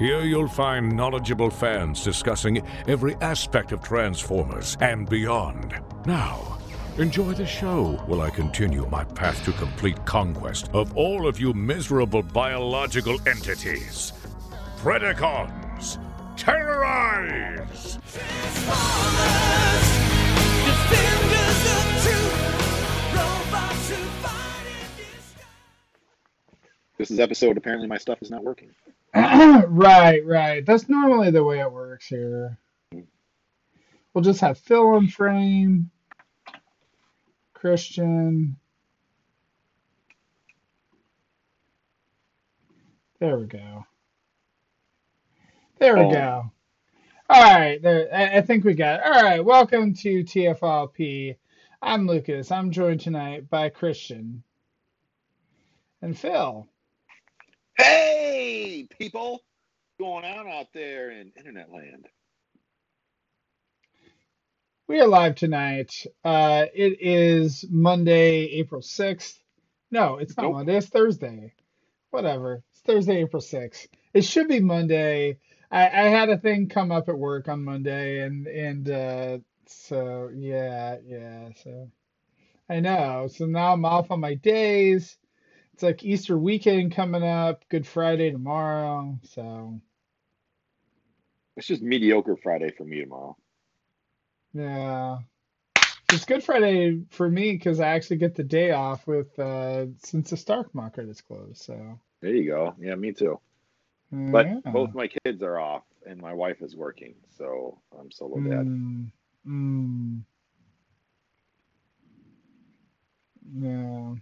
Here you'll find knowledgeable fans discussing every aspect of Transformers and beyond. Now, enjoy the show while I continue my path to complete conquest of all of you miserable biological entities. Predacons, terrorize! This is episode. Apparently, my stuff is not working. right, right. That's normally the way it works here. We'll just have Phil in frame, Christian. There we go. There we Oh. go. All right, there. I, I think we got. It. All right, welcome to TFYLP. I'm Lucas. I'm joined tonight by Christian and Phil. Hey, people! What's going on out there in internet land? We are live tonight. Uh, it is Monday, April 6th. No, it's not Nope. Monday. It's Thursday. Whatever. It's Thursday, April 6th. It should be Monday. I, I had a thing come up at work on Monday, and and uh, so yeah, yeah. So I know. So now I'm off on my days. It's like Easter weekend coming up. Good Friday tomorrow. So It's just mediocre Friday for me tomorrow. Yeah. It's Good Friday for me because I actually get the day off with uh since the Stark market is closed. So There you go. Yeah, me too. But yeah. both my kids are off, and my wife is working, so I'm solo dad. Mm, mm. Yeah.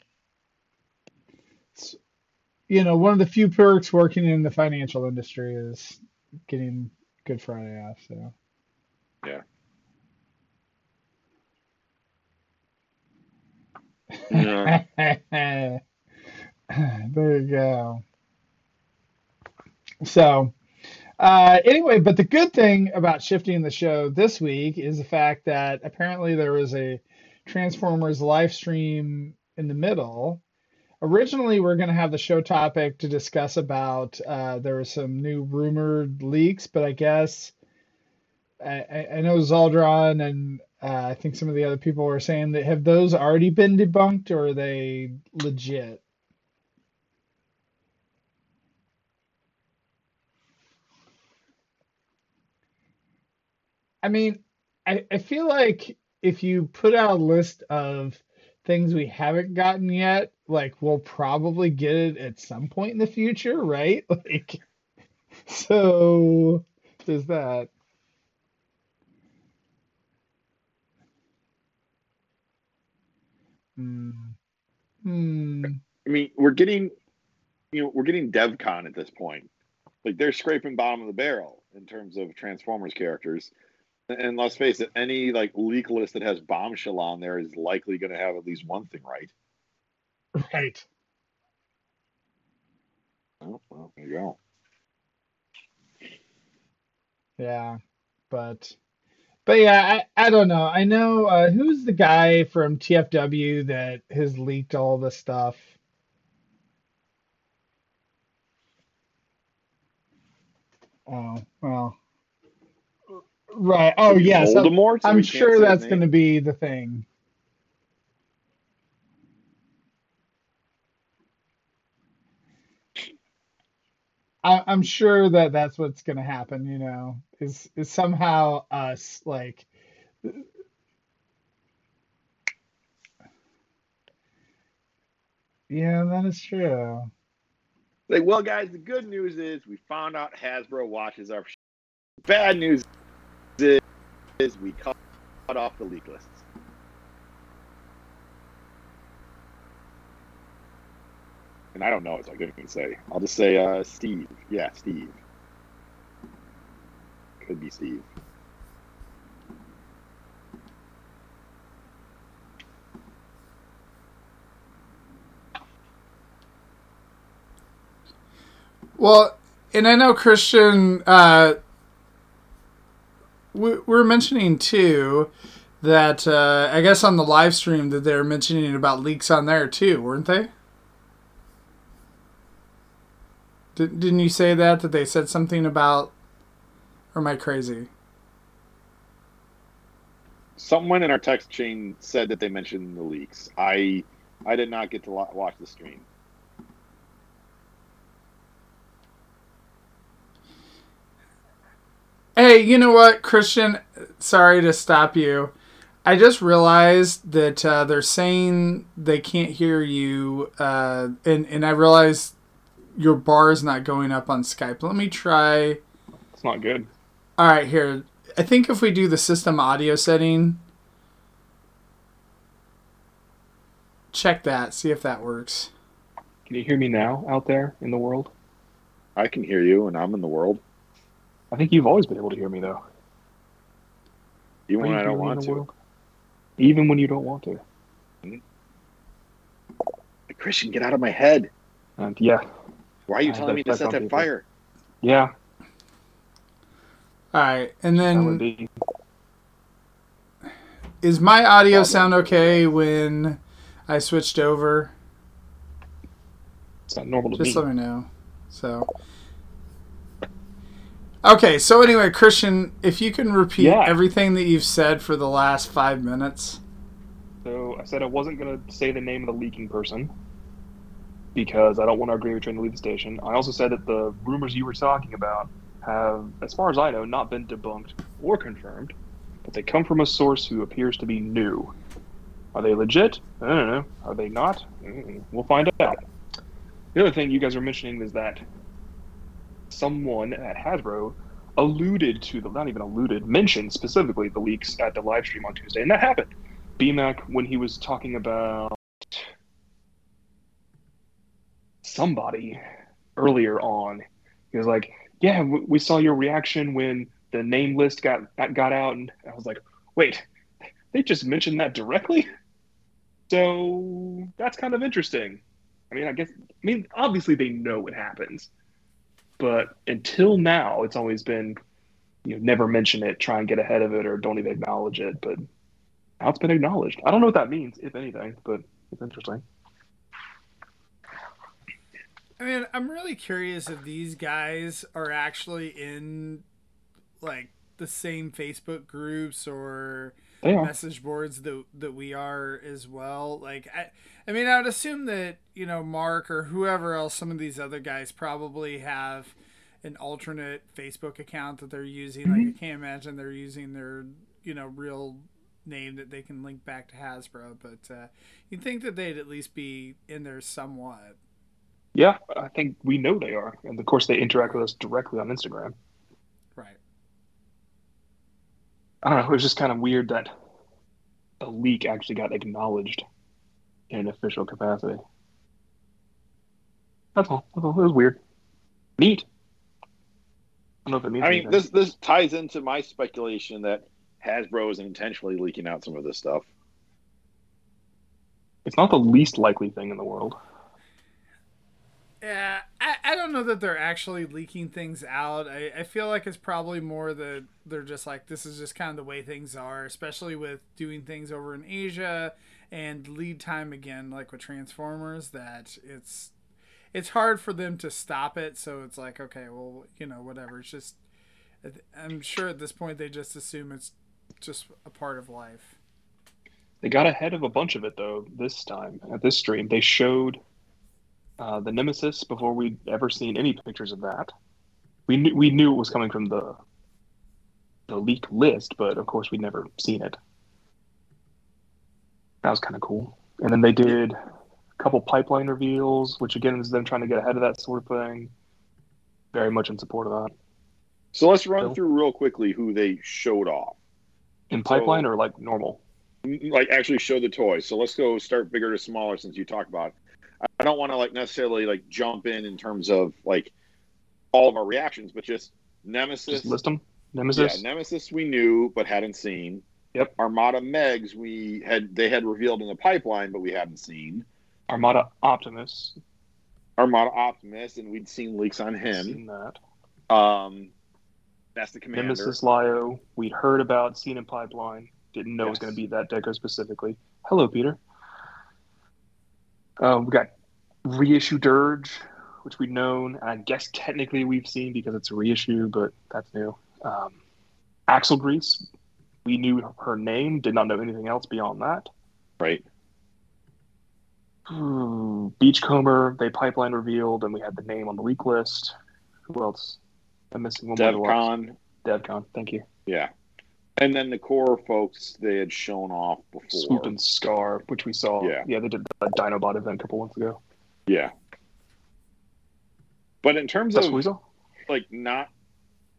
You know, one of the few perks working in the financial industry is getting Good Friday off. So Yeah. Yeah. there you go. So, uh, anyway, but the good thing about shifting the show this week is the fact that apparently there was a Transformers live stream in the middle. Originally, we are going to have the show topic to discuss about uh, there were some new rumored leaks, but I guess I, I know Zaldron and uh, I think some of the other people were saying that have those already been debunked or are they legit? I mean, I, I feel like if you put out a list of things we haven't gotten yet, like we'll probably get it at some point in the future, right? Like, so there's that. Hmm. Hmm. I mean, we're getting, you know, we're getting DevCon at this point. Like they're scraping bottom of the barrel in terms of Transformers characters. And let's face it, any like leak list that has bombshell on there is likely going to have at least one thing right. Right. Oh, well, there you go. Yeah. But but yeah, I, I don't know. I know uh, who's the guy from TFW that has leaked all the stuff. Oh, well. Right. Oh, yes. I'm, Voldemort? So I'm we can't sure say his that's going to be the thing. I, I'm sure that that's what's going to happen, you know, is is somehow us like yeah, that is true. Like, well, guys, the good news is we found out Hasbro watches our. Bad news is, we cut off the leak lists. And I don't know, so I couldn't say. I'll just say uh, Steve. Yeah, Steve. Could be Steve. Well, and I know Christian. Uh, we, we're mentioning too that uh, I guess on the live stream that they were mentioning about leaks on there too, weren't they? Did, didn't you say that that they said something about? Or am I crazy? Someone in our text chain said that they mentioned the leaks. I I did not get to lo- watch the stream. Hey, you know what, Christian? Sorry to stop you. I just realized that uh, they're saying they can't hear you, uh, and and I realized your bar is not going up on Skype. Let me try. It's not good. All right, here. I think if we do the system audio setting, check that, see if that works. Can you hear me now out there in the world? I can hear you, and I'm in the world, I think you've always been able to hear me though. even when you I don't hearing me in want to. world? Even when you don't want to. Christian, get out of my head. And yeah, Why are you I telling me to set that people. fire? yeah, All right, and then be. is my audio sound okay when I switched over? It's not normal to Just me. let me know. So. Okay, so anyway, Christian, if you can repeat Yeah. everything that you've said for the last five minutes. So I said I wasn't going to say the name of the leaking person because I don't want our gravy train to leave the station. I also said that the rumors you were talking about have, as far as I know, not been debunked or confirmed, but they come from a source who appears to be new. Are they legit? I don't know. Are they not? We'll find out. The other thing you guys were mentioning is that someone at Hasbro alluded to the, not even alluded, mentioned specifically the leaks at the live stream on Tuesday, and that happened. BMAC when he was talking about somebody earlier on. He was like, "Yeah, we saw your reaction when the name list got got out," and I was like, "Wait, they just mentioned that directly." So that's kind of interesting. I mean, I guess I mean obviously they know it happens, but until now, it's always been you know never mention it, try and get ahead of it, or don't even acknowledge it. But now it's been acknowledged. I don't know what that means, if anything, but it's interesting. I mean, I'm really curious if these guys are actually in like the same Facebook groups or message boards that that we are as well. Like I I mean I would assume that, you know, Mark or whoever else some of these other guys probably have an alternate Facebook account that they're using. Like I can't imagine they're using their, you know, real name that they can link back to Hasbro, but uh you'd think that they'd at least be in there somewhat. Yeah, I think we know they are, and of course they interact with us directly on Instagram. Right. I don't know. It was just kind of weird that a leak actually got acknowledged in an official capacity. That's all. That's all. It was weird. Neat. I don't know if it means I mean, anything. this this ties into my speculation that Hasbro is intentionally leaking out some of this stuff. It's not the least likely thing in the world. Yeah, I, I don't know that they're actually leaking things out. I, I feel like it's probably more that they're just like, this is just kind of the way things are, especially with doing things over in Asia and lead time again, like with Transformers, that it's it's hard for them to stop it. So it's like, okay, well, you know, whatever. It's just, I'm sure at this point they just assume it's just a part of life. They got ahead of a bunch of it though this time at this stream. They showed uh, the Nemesis before we'd ever seen any pictures of that. We knew we knew it was coming from the the leak list, but of course we'd never seen it. That was kind of cool. And then they did a couple pipeline reveals, which again is them trying to get ahead of that sort of thing. Very much in support of that. So let's run through real quickly who they showed off. In pipeline or like normal? Like actually show the toys. So let's go start bigger to smaller since you talked about. It. I don't want to like necessarily like jump in in terms of like all of our reactions, but just Nemesis, Just list them. Nemesis. Yeah, Nemesis we knew but hadn't seen. Yep. Armada Megs we had they had revealed in the pipeline but we hadn't seen. Armada Optimus. Armada Optimus and we'd seen leaks on him. Seen that. Um, that's the commander. Nemesis Lio. We'd heard about, seen in pipeline. Didn't know it was going to be that deco specifically. Hello, Peter. Um, we got reissue Dirge, which we'd known. and I guess technically we've seen because it's a reissue, but that's new. Um, Axel Grease. We knew her name. Did not know anything else beyond that. Right. Ooh, Beachcomber. They pipeline revealed, and we had the name on the leak list. Who else? I'm missing one more. DevCon. DevCon. Thank you. Yeah. And then the core folks they had shown off before. Swoop and Scar, which we saw. Yeah. yeah, they did the Dinobot event a couple months ago. Yeah. But in terms That's of like not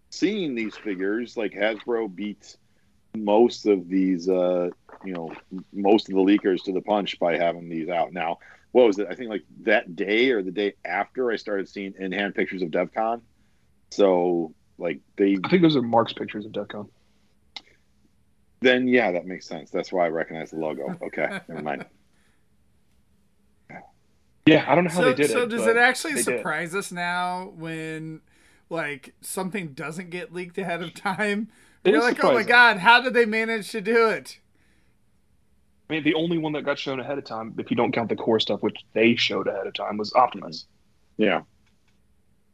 seeing these figures, like Hasbro beats most of these uh you know most of the leakers to the punch by having these out now. What was it? I think like that day or the day after I started seeing in hand pictures of DevCon. So like they I think those are Mark's pictures of DevCon. Then yeah, that makes sense. That's why I recognize the logo. Okay, never mind. Yeah, I don't know how so, they did so it. So does it actually they did. surprise us now when like something doesn't get leaked ahead of time? It You're is like, oh my god, how did they manage to do it? I mean, the only one that got shown ahead of time, if you don't count the core stuff, which they showed ahead of time, was Optimus, mm-hmm. Yeah.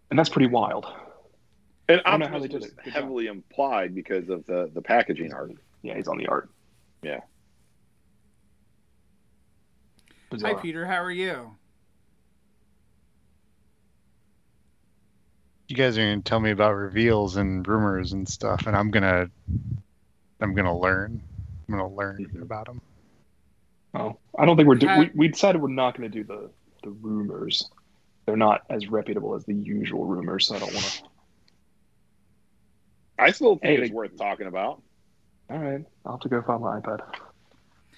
and that's pretty wild. And I don't know how they did was it. Good job. heavily implied because of the the packaging art. Yeah, he's on the art. Yeah. Hi Peter, how are you? you guys are gonna tell me about reveals and rumors and stuff, and I'm gonna, I'm gonna learn. I'm gonna learn Mhm. about them. Oh, I don't think we're do- Ha- we, we decided we're not going to do the the rumors. They're not as reputable as the usual rumors, so I don't want to. I still think Hey, it's like- worth talking about. All right, I'll have to go find my iPad.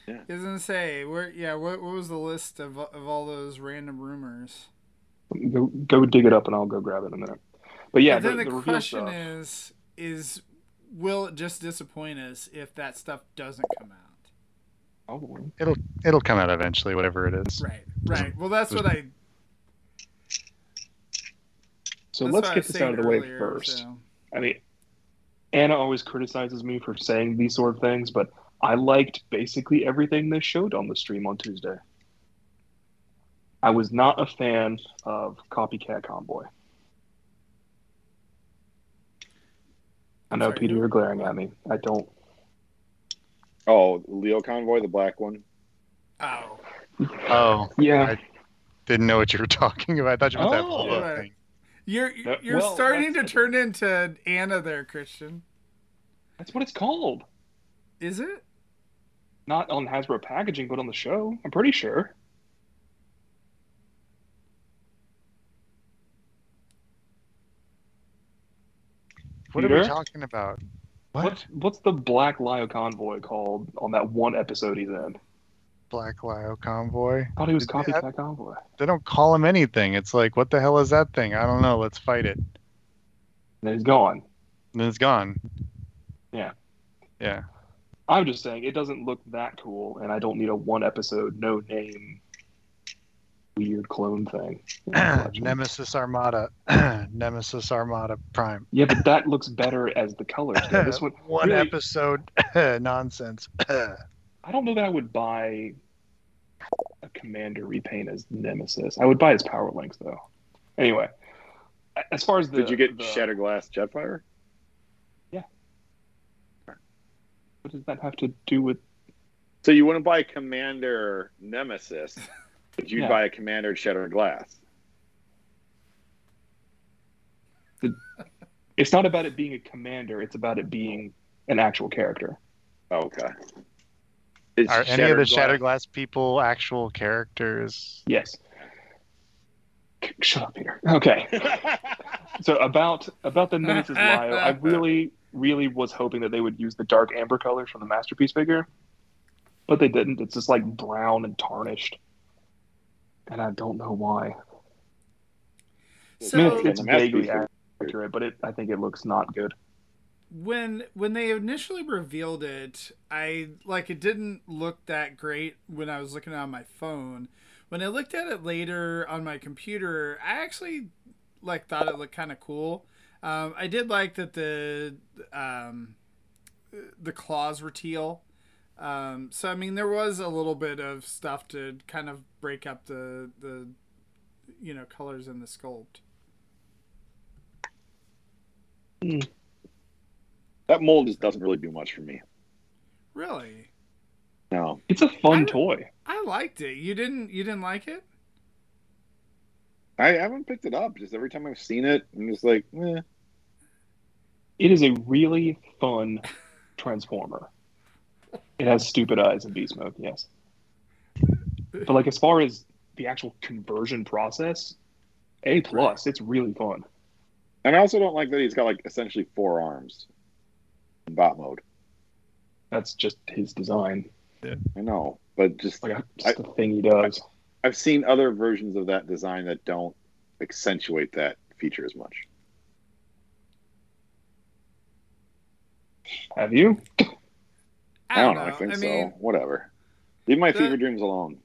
I was gonna say, where? Yeah, what, what was the list of of all those random rumors? Go go dig it up, and I'll go grab it in a minute. But yeah, but then the, the, the question stuff. is, is will it just disappoint us if that stuff doesn't come out? Oh, Probably. It'll it'll come out eventually, whatever it is. Right, right. Well, that's what I. So that's let's what I get this out of the way earlier, first. so. I mean, Anna always criticizes me for saying these sort of things, but I liked basically everything they showed on the stream on Tuesday. I was not a fan of Copycat Convoy. I know, Sorry, Peter, you're glaring at me. I don't. Oh, Leo Convoy, the black one. Oh, Oh, Yeah, didn't know what you were talking about. I thought you meant that Oh. blow Right. thing. You're you're well, starting to turn into Anna there, Christian. that's what it's called. Is it? Not on Hasbro packaging, but on the show. I'm pretty sure. What are we talking about? What? What's what's the Black Lio convoy called on that one episode he's in? Black Lio convoy? I thought he was Did Copycat that- Convoy. They don't call him anything. It's like, what the hell is that thing? I don't know. Let's fight it. And then he's gone. And then it's gone. Yeah. Yeah. I'm just saying it doesn't look that cool, and I don't need a one episode, no name, weird clone thing. Nemesis Armada. Nemesis Armada Prime. Yeah, but that looks better as the colors. This one, One really- episode nonsense. I don't know that I would buy a commander repaint as Nemesis. I would buy his power links though. Anyway, as far as the Did you get the, Shatterglass Jetfire? Yeah. What does that have to do with? So you wouldn't buy Commander Nemesis, but you'd Yeah. buy a Commander Shattered Glass. It's not about it being a commander. It's about it being an actual character. Okay. Is Are any of the Shattered Shattered Glass people actual characters? Yes. Shut up, Peter. Okay. So about about the Nemesis Lio, I really, really was hoping that they would use the dark amber colors from the masterpiece figure, but they didn't. It's just like brown and tarnished, and I don't know why. So I mean, it's, it's The masterpiece vaguely accurate, but it I think it looks not good. When when they initially revealed it, I like it didn't look that great when I was looking on my phone. When I looked at it later on my computer, I actually like thought it looked kind of cool. Um, I did like that the um, the claws were teal. Um, so I mean, there was a little bit of stuff to kind of break up the the you know colors in the sculpt. That mold just doesn't really do much for me. Really, No. It's a fun I- toy. I liked it. You didn't you didn't like it? I haven't picked it up. Just every time I've seen it, I'm just like, eh. It is a really fun transformer. It has stupid eyes and beast mode, yes. But like as far as the actual conversion process, A plus. It's really fun. And I also don't like that he's got like essentially four arms in bot mode. That's just his design. I know, but just Like just the thing he does. I've seen other versions of that design that don't accentuate that feature as much. Have you? I don't know. I think I so. mean, Whatever. Leave my the- fever dreams alone.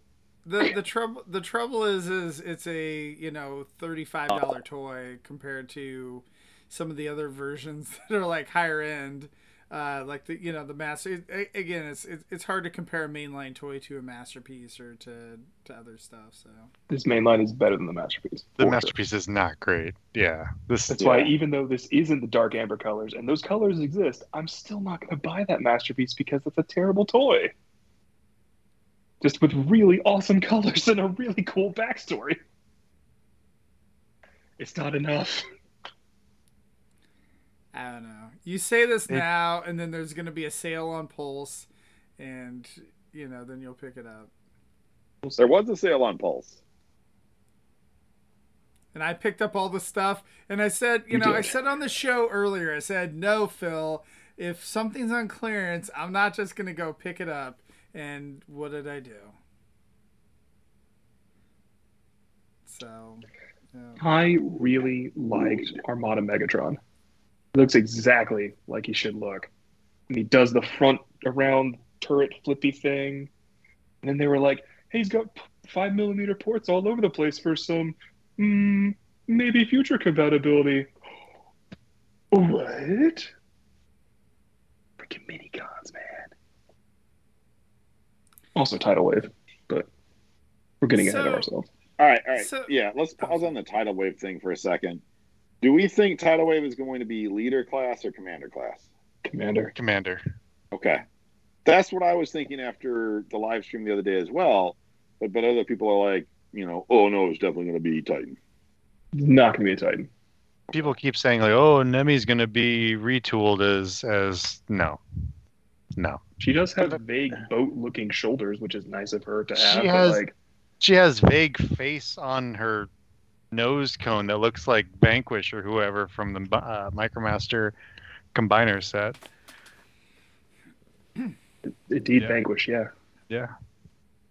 the the trouble the trouble is is it's a you know thirty five dollar toy compared to some of the other versions that are like higher end. Uh, like the you know the master it, again it's it, it's hard to compare a mainline toy to a masterpiece or to to other stuff so This mainline is better than the masterpiece. The for sure. masterpiece is not great. Yeah, this That's why even though this isn't the dark amber colors and those colors exist, I'm still not going to buy that masterpiece because it's a terrible toy. Just with really awesome colors and a really cool backstory. It's not enough. I don't know you say this It- now and then there's gonna be a sale on Pulse and you know then you'll pick it up There was a sale on Pulse. and I picked up all the stuff. And I said, you, You know, I said on the show earlier, I said, no, Phil, if something's on clearance, I'm not just gonna go pick it up. And what did I do? So, yeah. I really liked Armada Megatron. Looks exactly like he should look. And he does the front around turret flippy thing. And then they were like, hey, he's got five millimeter ports all over the place for some mm, maybe future compatibility. What? Freaking mini cons, man. Also tidal wave, but we're getting ahead of ourselves. All right, all right. So- yeah, let's pause on the tidal wave thing for a second. Do we think tidal wave is going to be leader class or commander class? Commander. commander. Okay, that's what I was thinking after the live stream the other day as well. But but other people are like, you know, oh no, it's definitely going to be Titan. Not going to be a Titan. People keep saying like, "Oh, Nemi's gonna be retooled as as no, no." She does have vague boat-looking shoulders, which is nice of her to have. She but, has- like, She has vague face on her nose cone that looks like Vanquish or whoever from the uh, Micromaster combiner set. indeed, Yeah. Vanquish. Yeah. Yeah.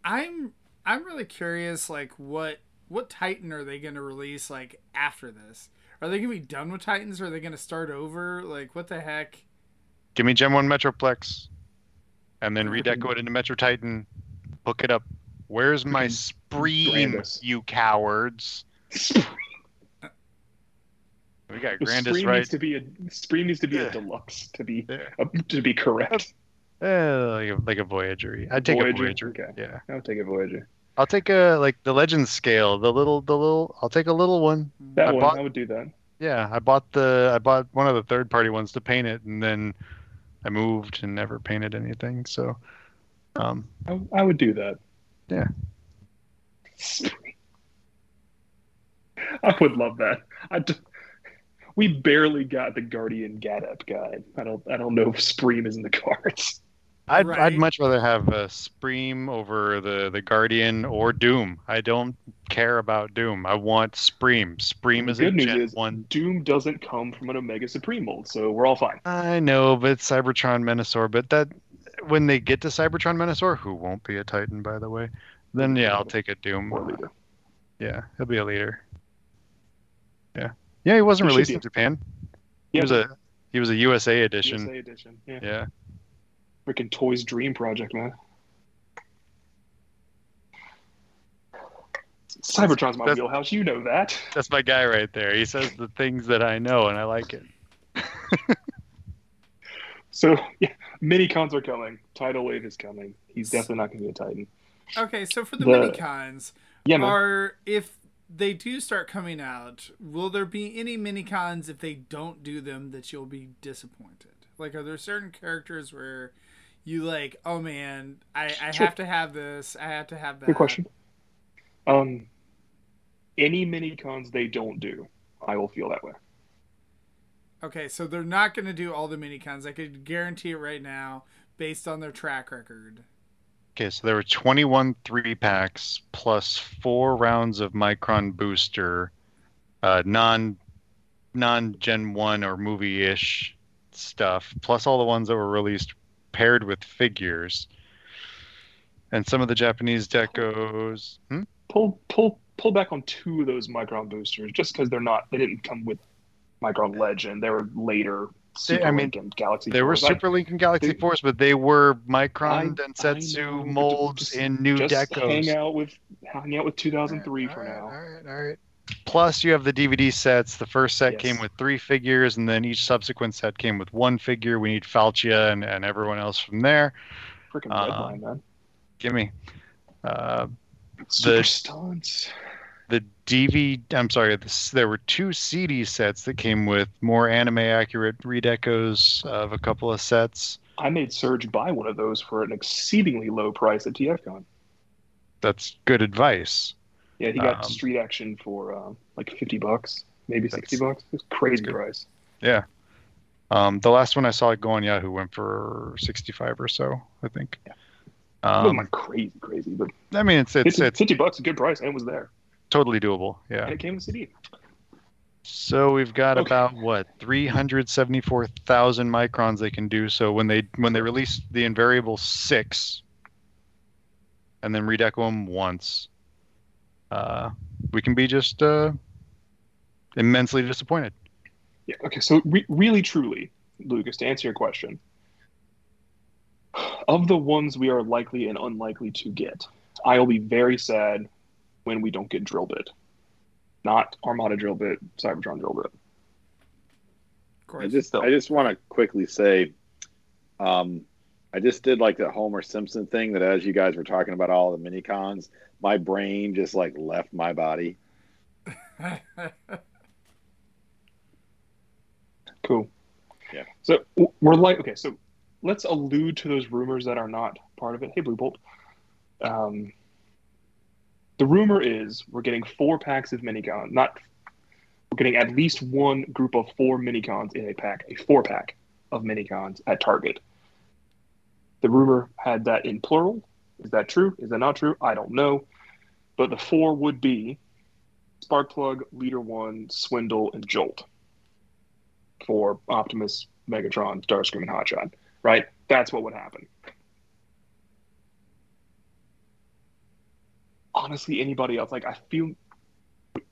I'm I'm really curious, like what what Titan are they going to release like after this? Are they going to be done with Titans? Or are they going to start over? Like what the heck? Give me Gem One Metroplex, and then redeco it into Metro Titan. Hook it up. Where's my Scream, Grandus. you cowards? We got Grandus Scream right. needs to be a Scream needs to be a deluxe to be Yeah. uh, to be correct. Eh, like a, like a Voyager. I'd take Voyager, a Voyager. okay. Yeah. I'll take a Voyager. I'll take a like the Legends scale, the little the little. I'll take a little one. That I one, bought- I would do that. Yeah, I bought the I bought one of the third party ones to paint it, and then I moved and never painted anything. So, um, I, I would do that. Yeah. I would love that. I d- we barely got the Guardian Gadep guide. I don't. I don't know if Scream is in the cards. I'd Right. I'd much rather have a Scream over the the Guardian or Doom. I don't care about Doom. I want Scream. Scream is the a good news Gen is one. Doom doesn't come from an Omega Supreme mold, so we're all fine. I know, but Cybertron Menasor. But that when they get to Cybertron Menasor, who won't be a Titan, by the way, then yeah, I'll take a Doom. Or leader. Yeah, he'll be a leader. Yeah, yeah, he wasn't He should released in Japan. He Yeah. was a He was a USA edition. USA edition. Yeah. Yeah. Freaking Toys Dream Project, man. Cybertron's my That's- wheelhouse. You know that. That's my guy right there. He says the things that I know, and I like it. So yeah, mini cons are coming. Tidal Wave is coming. He's definitely not going to be a Titan. Okay, so for the, The- mini cons, Yeah, man. are if they do start coming out, will there be any mini cons if they don't do them that you'll be disappointed? Like, are there certain characters where you like, oh man, I, I Sure. have to have this, I have to have that. Good question. Um, any mini cons they don't do, I will feel that way. Okay, so they're not going to do all the mini cons. I could guarantee it right now, based on their track record. Okay, so there were 21 three packs plus four rounds of Micron booster, uh, non non Gen 1 or movie ish stuff, plus all the ones that were released paired with figures. And some of the Japanese decos. Hmm? Pull pull pull back on two of those Micron boosters just because they're not they didn't come with Micron Legend. They were later. They- Super I mean, and Galaxy. They were. I- Super Link and Galaxy they- Force, but they were Micron I Densetsu but molds in new just decos. hang out with hang out with 2003 for All right, now. All right, all right. Plus, you have the DVD sets. The first set Yes. came with three figures, and then each subsequent set came with one figure. We need Falchia and, and everyone else from there. Freaking Uh, Redline, man. Gimme. Uh, Super stunts. The DV, I'm sorry, this, there were two CD sets that came with more anime accurate redecos of a couple of sets. I made Surge buy one of those for an exceedingly low price at TFCon. That's good advice. Yeah, he got Um, street action for uh, like 50 bucks, maybe 60 bucks. It was crazy price. Yeah. Um, the last one I saw go on Yahoo went for 65 or so, I think. Yeah. it wasn't Um, like crazy, crazy, but I mean, it's it's 50, it's 50 bucks, a good price, and it was there. Totally doable. Yeah. And it came with CD. So we've got Okay. about what 374,000 microns they can do. So when they when they release the invariable six, and then redeco them once, uh, we can be just uh, immensely disappointed. Yeah. Okay. So re- really, truly, Lucas, to answer your question, of the ones we are likely and unlikely to get, I will be very sad when we don't get drill bit, not Armada drill bit, Cybertron drill bit. I course. just I just want to quickly say, um, I just did like the Homer Simpson thing that as you guys were talking about all the mini cons, my brain just like left my body. Cool. Yeah. So we're like, okay, so let's allude to those rumors that are not part of it. Hey, Blue Bolt. Um, the rumor is we're getting four packs of minicon. Not we're getting at least one group of four minicons in a pack, a four pack of minicons at Target. The rumor had that in plural. Is that true? Is that not true? I don't know. But the four would be Sparkplug, Leader One, Swindle, and Jolt for Optimus, Megatron, Starscream, and Hotshot. Right? That's what would happen. Honestly, anybody else, like I feel,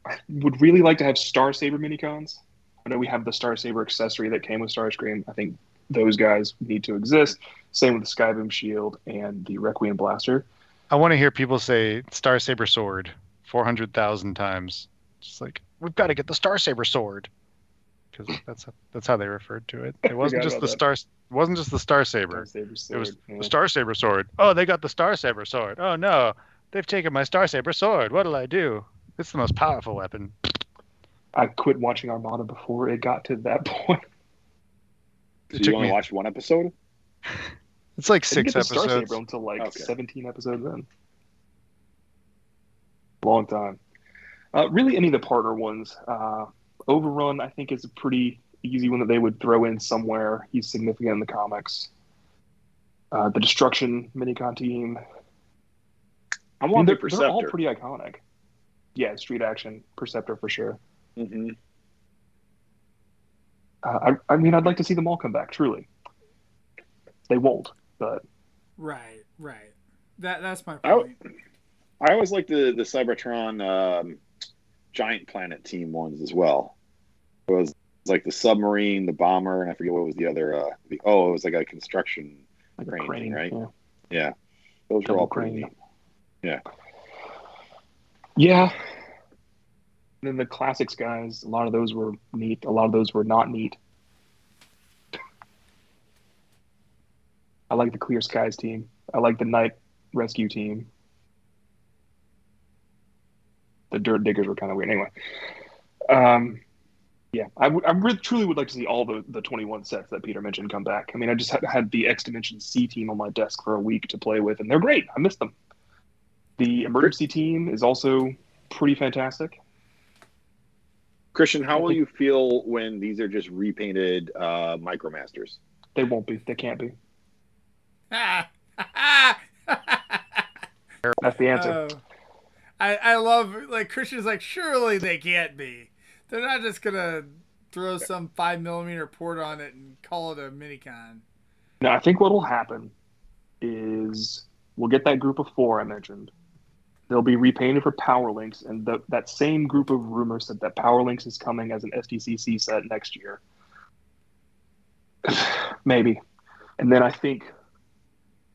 I would really like to have Star Saber minicons. I know we have the Star Saber accessory that came with Starscream. I think those guys need to exist. Same with the Skyboom Shield and the Requiem Blaster. I want to hear people say Star Saber sword 400,000 times. Just like we've got to get the Star Saber sword because that's that's how they referred to it. It wasn't just the that. Star. It wasn't just the Star Saber. Star Saber It sword, was yeah. the Star Saber sword. Oh, they got the Star Saber sword. Oh no, they've taken my Star Saber sword. What'll I do? It's the most powerful weapon. I quit watching Armada before it got to that point. So It you only me- watched one episode? It's like I didn't six get the Star episodes. Saber until like Okay. 17 episodes in. Long time. Uh, really, any of the partner ones. Uh, Overrun, I think, is a pretty easy one that they would throw in somewhere. He's significant in the comics. Uh, the Destruction minicon team. I I mean, want they're, the they're all pretty iconic. Yeah, Street Action, Perceptor for sure. hmm Uh, I, I mean, I'd like to see them all come back, truly. They won't, but right, right. That that's my I- point. I always like the the Cybertron um, Giant Planet team ones as well. It was like the submarine, the bomber, and I forget what was the other. Uh, the, oh, it was like a construction Like a crane, crane, right? Yeah. Yeah, those were Double all pretty crane. neat. Yeah. Yeah. And then the classics guys, a lot of those were neat. A lot of those were not neat. I like the Clear Skies team. I like the Night Rescue team. The Dirt Diggers were kind of weird. Anyway, um, yeah, I I really, truly would like to see all the, the 21 sets that Peter mentioned come back. I mean, I just had, had the X Dimension C team on my desk for a week to play with, and they're great. I miss them. The emergency team is also pretty fantastic. Christian, how will you feel when these are just repainted uh, Micromasters? They won't be. They can't be. That's the answer. Oh. I I love like Christian's like surely they can't be. They're not just gonna throw some five millimeter port on it and call it a minicon. Now, I think what will happen is we'll get that group of four I mentioned. They'll be repainted for Power Links, and the, that same group of rumors said that Power Links is coming as an SDCC set next year. Maybe. And then I think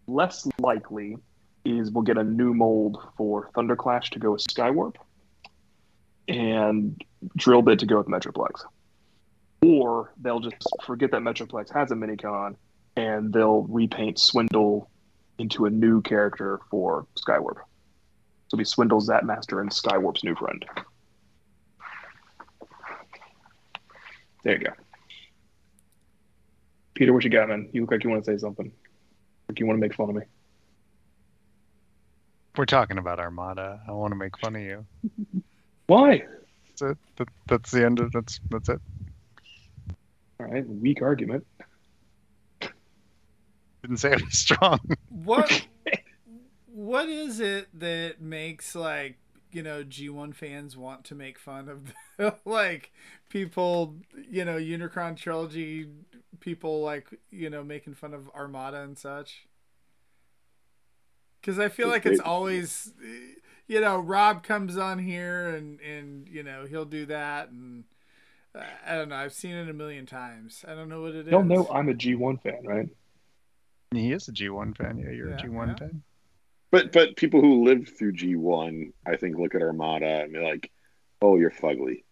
less likely is we'll get a new mold for Thunderclash to go with Skywarp and Drill Bit to go with Metroplex. Or they'll just forget that Metroplex has a minicon and they'll repaint Swindle into a new character for Skywarp. So it'll be Swindle, Zapmaster, and Skywarp's new friend. There you go. Peter, what you got, man? You look like you want to say something. Like you want to make fun of me. We're talking about Armada. I want to make fun of you. Why? That's it. That, that's the end of that's that's it. All right, weak argument. Didn't say it was strong. What what is it that makes like you know G1 fans want to make fun of like people you know Unicron trilogy people like you know making fun of Armada and such? Because I feel like it's always you know Rob comes on here and and you know he'll do that and. I don't know. I've seen it a million times. I don't know what it is. Y'all know I'm a G1 fan, right? He is a G1 fan. Yeah, you're Yeah, a G1 yeah. fan. But but people who lived through G one, I think, look at Armada and be like, "Oh, you're fugly,"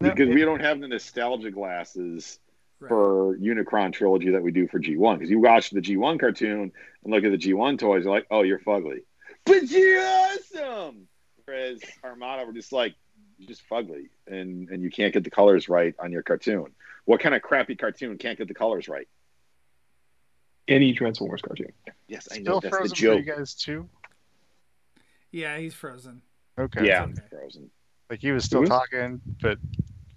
No, because it- we don't have the nostalgia glasses Right. for Unicron trilogy that we do for G one. Because you watch the G one cartoon and look at the G one toys, you're like, "Oh, you're fugly," but you're awesome. Whereas Armada, we're just like, you're just fugly, and and you can't get the colors right on your cartoon. What kind of crappy cartoon can't get the colors right? Any Transformers cartoon. Yes, I know Still that's the frozen for joke. you guys too. Yeah, he's frozen. Okay. Yeah, Okay. frozen. Like he was still Who is? talking, but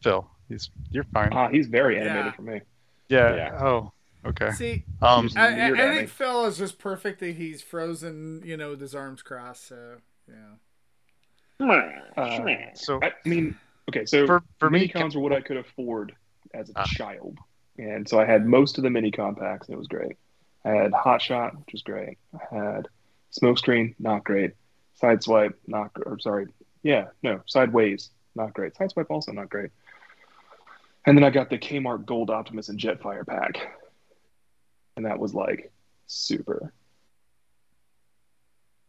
Phil, he's you're fine. Ah, he's very animated Yeah. for me. yeah. yeah. Oh. Okay. See, Um. I, I, I think Phil is just perfect that he's frozen, you know, with his arms crossed. So yeah. Uh, So I mean, okay, so for for me, minicons were what I could afford as a Ah. child, and so I had most of the mini compacts, and it was great. I had Hot Shot, which was great. I had Smokescreen, not great. Sideswipe, not or sorry, yeah, no, Sideways, not great. Sideswipe also not great. And then I got the Kmart Gold Optimus and Jetfire pack, and that was like super.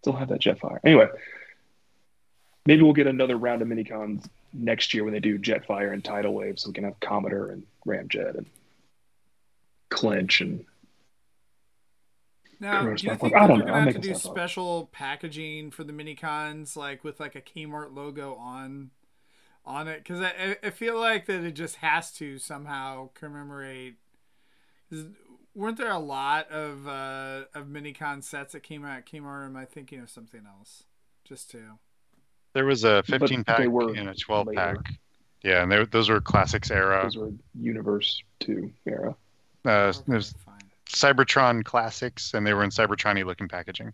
Still have that Jetfire. Anyway, maybe we'll get another round of minicons next year when they do Jetfire and Tidal Wave, so we can have Comettor and Ramjet and Clinch and Now, do you stuff. think I don't they're know. gonna I'm have to do stuff up. special packaging for the mini cons, like with like a Kmart logo on on it? Because I, I- I feel like that it just has to somehow commemorate. Weren't there a lot of uh, of mini con sets that came out at Kmart? Or am I thinking of something else? Just two. there was a But 15 pack and a 12 later. pack. Yeah, and they, those were classics era. those were Universe 2 era. Uh, Okay, there's fine. Cybertron classics, and they were in Cybertron looking packaging.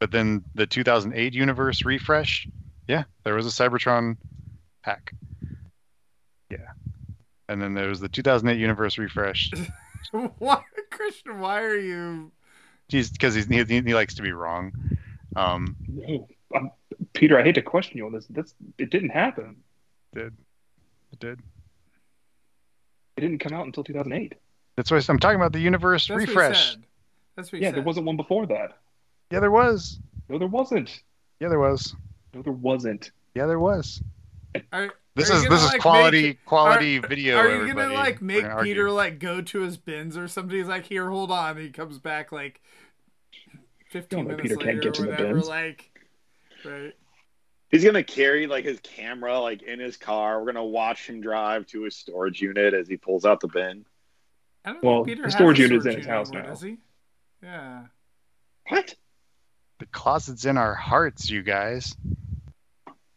But then the 2008 universe refresh, yeah, there was a Cybertron pack. Yeah, and then there was the 2008 universe refresh. why, Christian? Why are you? He's because he's, he, he likes to be wrong. Um, No, um, Peter, I hate to question you on this. That's it didn't happen. did it did It didn't come out until 2008. That's why I'm talking about the universe That's refresh. he said. That's what he Yeah, said. there wasn't one before that. Yeah, there was. No, there wasn't. Yeah, there was. No, there wasn't. Yeah, there was. Are, This are is gonna, this is like, quality make- quality video. Are you everybody. gonna like make gonna. Peter like go to his bins or something? He's like, here, hold on. And he comes back like fifteen No, minutes Peter later can't get or to the whatever. bins. Like, right? He's gonna carry like his camera like in his car. We're gonna watch him drive to his storage unit as he pulls out the bin. I don't Well, Peter the has storage a unit's in his house anymore, now. Does he? Yeah. What? The closet's in our hearts, you guys.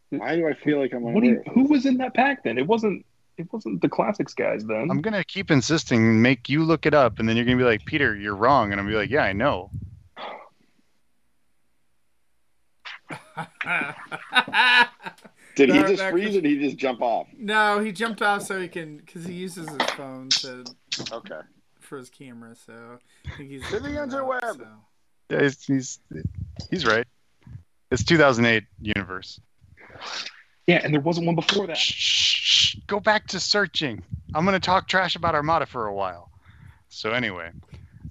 Why do I feel like I'm What do you, who was in that pack then? It wasn't. It wasn't the classics guys then. I'm gonna keep insisting, make you look it up, and then you're gonna be like, Peter, you're wrong, and I'm gonna be like, Yeah, I know. Did he just freeze could- or did he just jump off? no, he jumped off so he can because he uses his phone to Okay. for his camera. So I think he's To the looking it up, interweb. so. Yeah, he's he's, he's right. It's 2008 universe. yeah, and there wasn't one before that. Shh, shh, shh. Go back to searching. I'm gonna talk trash about Armada for a while. So anyway,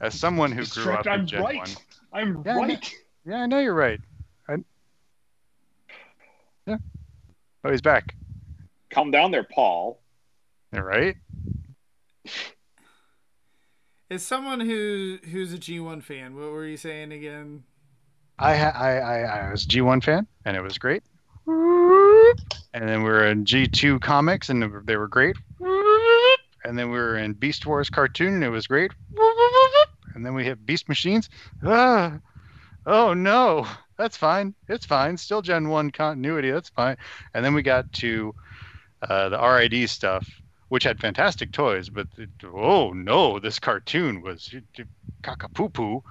as someone who grew up Distract- in I'm Gen right. 1, I'm Yeah, I know. right. yeah, I know you're right. I... Yeah. Oh, he's back. Calm down there, Paul. All right. As someone who who's a G1 fan, what were you saying again? I, ha- I I I was G1 fan, and it was great. And then we were in G2 comics, and they were great. And then we were in Beast Wars cartoon, and it was great. And then we hit Beast Machines. Ah, oh no, that's fine. It's fine. Still Gen 1 continuity. That's fine. And then we got to uh, the RID stuff, which had fantastic toys, but it, oh no, this cartoon was cockapoo poo.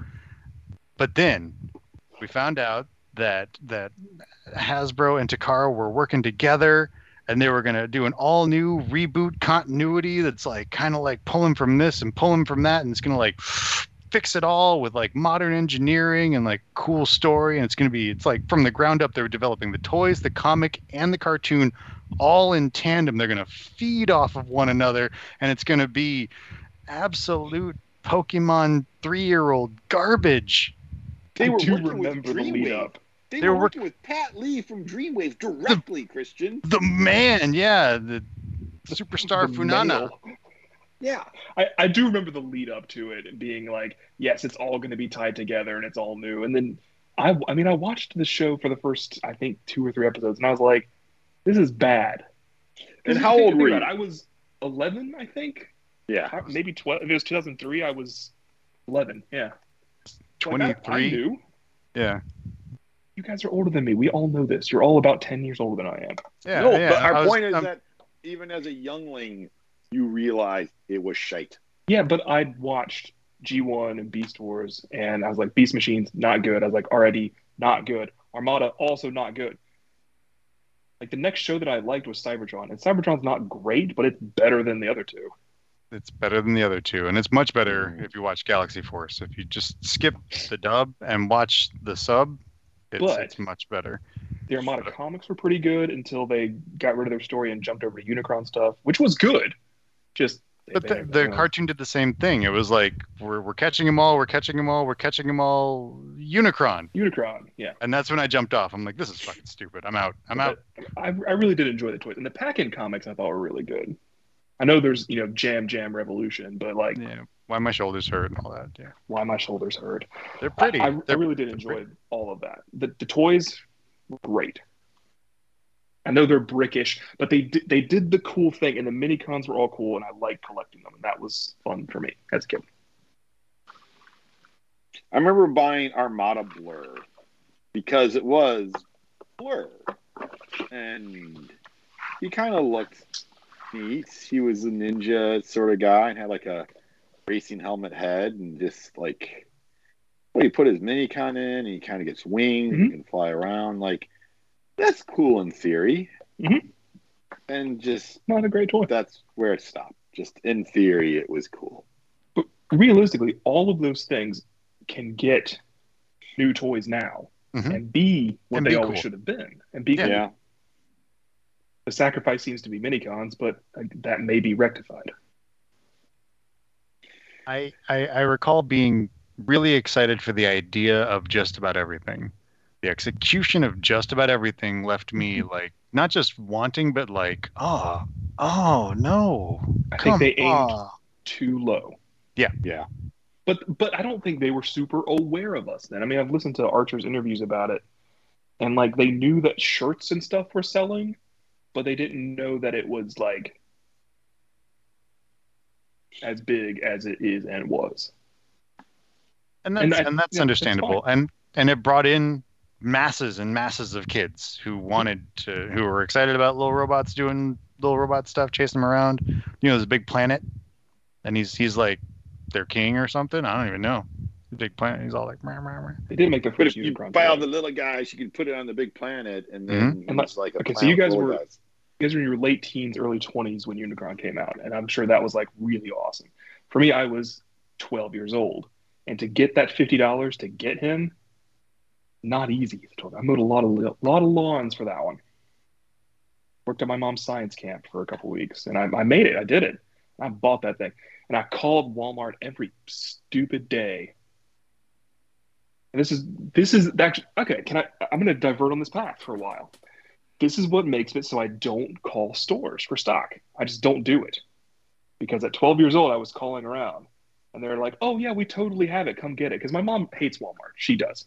But then we found out that that Hasbro and Takara were working together and they were going to do an all new reboot continuity that's like kind of like pulling from this and pulling from that and it's going to like fix it all with like modern engineering and like cool story and it's going to be it's like from the ground up they're developing the toys the comic and the cartoon all in tandem they're going to feed off of one another and it's going to be absolute pokemon 3-year-old garbage They I were do working remember with the lead Dreamwave. up. They, They were were working with Pat Lee from Dreamwave directly, Christian. the man yeah the superstar The funana male. Yeah. I, I do remember the lead up to it and being like, yes, it's all going to be tied together and it's all new. And then I, I mean, I watched the show for the first, I think, two or three episodes, and I was like, this is bad And how old were you? I was 11, I think. Yeah. I- Maybe 12. If it was 2003, I was 11. Yeah. Like, I- I 23 knew. yeah You guys are older than me. We all know this. You're all about 10 years older than I am. yeah no, yeah but our was- point is um, that even as a youngling, you realize it was shite. Yeah, but I'd watched G1 and Beast Wars, and I was like, Beast Machines, not good. I was like, already not good. Armada, also not good. Like the next show that I liked was Cybertron, and Cybertron's not great, but it's better than the other two. it's better than the other two and it's much better Mm. if you watch galaxy force if you just skip the dub and watch the sub it's, But- it's much better The Armada comics were pretty good until they got rid of their story and jumped over to Unicron stuff, which was good. Just but the, the cartoon did the same thing it was like we're, we're catching them all we're catching them all we're catching them all unicron Unicron, yeah. and that's when i jumped off i'm like this is fucking stupid i'm out i'm out I, I really did enjoy the toys, and the pack-in comics I thought were really good. I know there's you know Jam Jam Revolution, but like yeah why my shoulders hurt and all that yeah why my shoulders hurt. they're pretty I, I, I They're- really did enjoy pretty. all of that. The, the toys were great. I know they're brickish, but they did, they did the cool thing, and the mini cons were all cool, and I liked collecting them, and that was fun for me as a kid. I remember buying Armada Blurr because it was Blurr, and he kind of looked neat. He was a ninja sort of guy and had like a racing helmet head, and just like well, he put his minicon in, and he kind of gets wings, and Mhm. he can fly around. Like that's cool in theory, Mhm. and just Not a great toy. that's where it stopped. Just in theory, it was cool. But Realistically, all of those things can get new toys now Mhm. and be what And they be always cool. should have been, and be Yeah. cool. Yeah. The sacrifice seems to be mini cons, but uh, that may be rectified. I, I I recall being really excited for the idea of just about everything. The execution of just about everything left me mm-hmm. like not just wanting, but like, oh, oh no. I think they come aimed too low. Yeah. Yeah. But but I don't think they were super aware of us then. I mean, I've listened to Archer's interviews about it, and like they knew that shirts and stuff were selling, but they didn't know that it was like as big as it is and was. and that's And and, that's yeah, that's understandable and and it brought in masses and masses of kids who wanted to who were excited about little robots doing little robot stuff chasing them around you know there's a big planet and he's he's like their king or something i don't even know the big planet he's all like. They did make the But first if you buy all the little guys, you can put it on the big planet, and mm-hmm. then And it's like a okay, so you guys were- guys. you guys were in your late teens, early 20s when Unicron came out, and I'm sure that was like really awesome. For me, I was 12 years old, and to get that $50 to get him, not easy. I mowed a lot of lot of lawns for that one. Worked at my mom's science camp for a couple weeks, and I, I made it. I did it. I bought that thing, and I called Walmart every stupid day. And this is this is actually okay. Can I? I'm going to divert on this path for a while this is what makes it so I don't call stores for stock. I just don't do it. Because at 12 years old, I was calling around and they're like, oh, yeah, we totally have it. Come get it. Because my mom hates Walmart. She does.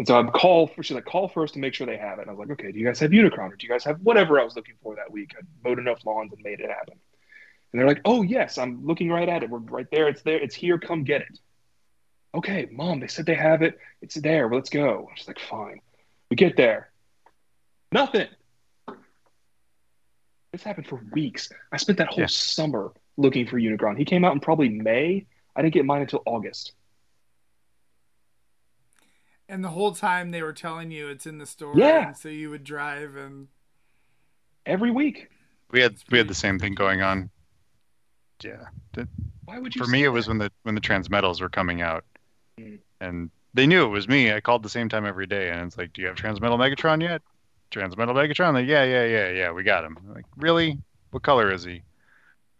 And so I'd call, for, she's like, call first to make sure they have it. And I was like, okay, do you guys have Unicron or do you guys have whatever I was looking for that week? I mowed enough lawns and made it happen. And they're like, oh, yes, I'm looking right at it. We're right there. It's there. It's here. Come get it. Okay, mom, they said they have it. It's there. Well, let's go. She's like, fine. We get there. Nothing. This happened for weeks. I spent that whole Yeah. summer looking for Unicron. He came out in probably May. I didn't get mine until August. And the whole time they were telling you it's in the store. Yeah. And so you would drive and Every week. we had we had the same thing going on. Yeah. Th- Why would you for say me it was when the when the transmetals were coming out. Mm. and they knew it was me. I called the same time every day and it's like do you have transmetal megatron yet? Transmetal megatron? Like yeah yeah yeah yeah we got him. I'm like really? What color is he?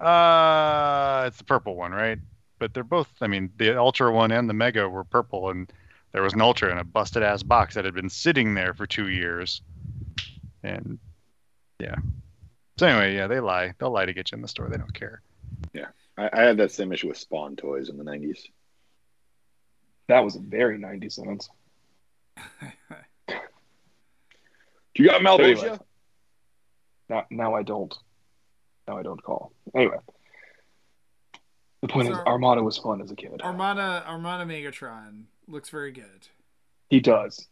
Uh it's the purple one right? But they're both i mean the ultra one and the mega were purple and there was an ultra in a busted ass box that had been sitting there for two years and yeah so anyway yeah they lie they'll lie to get you in the store they don't care I, I had that same issue with Spawn toys in the '90s. That was a very 90 sentence. You got Anyway. Now, now I don't. Now I don't call. Anyway. The point is, So- Armada was fun as a kid. Armada Armada Megatron looks very good. He does.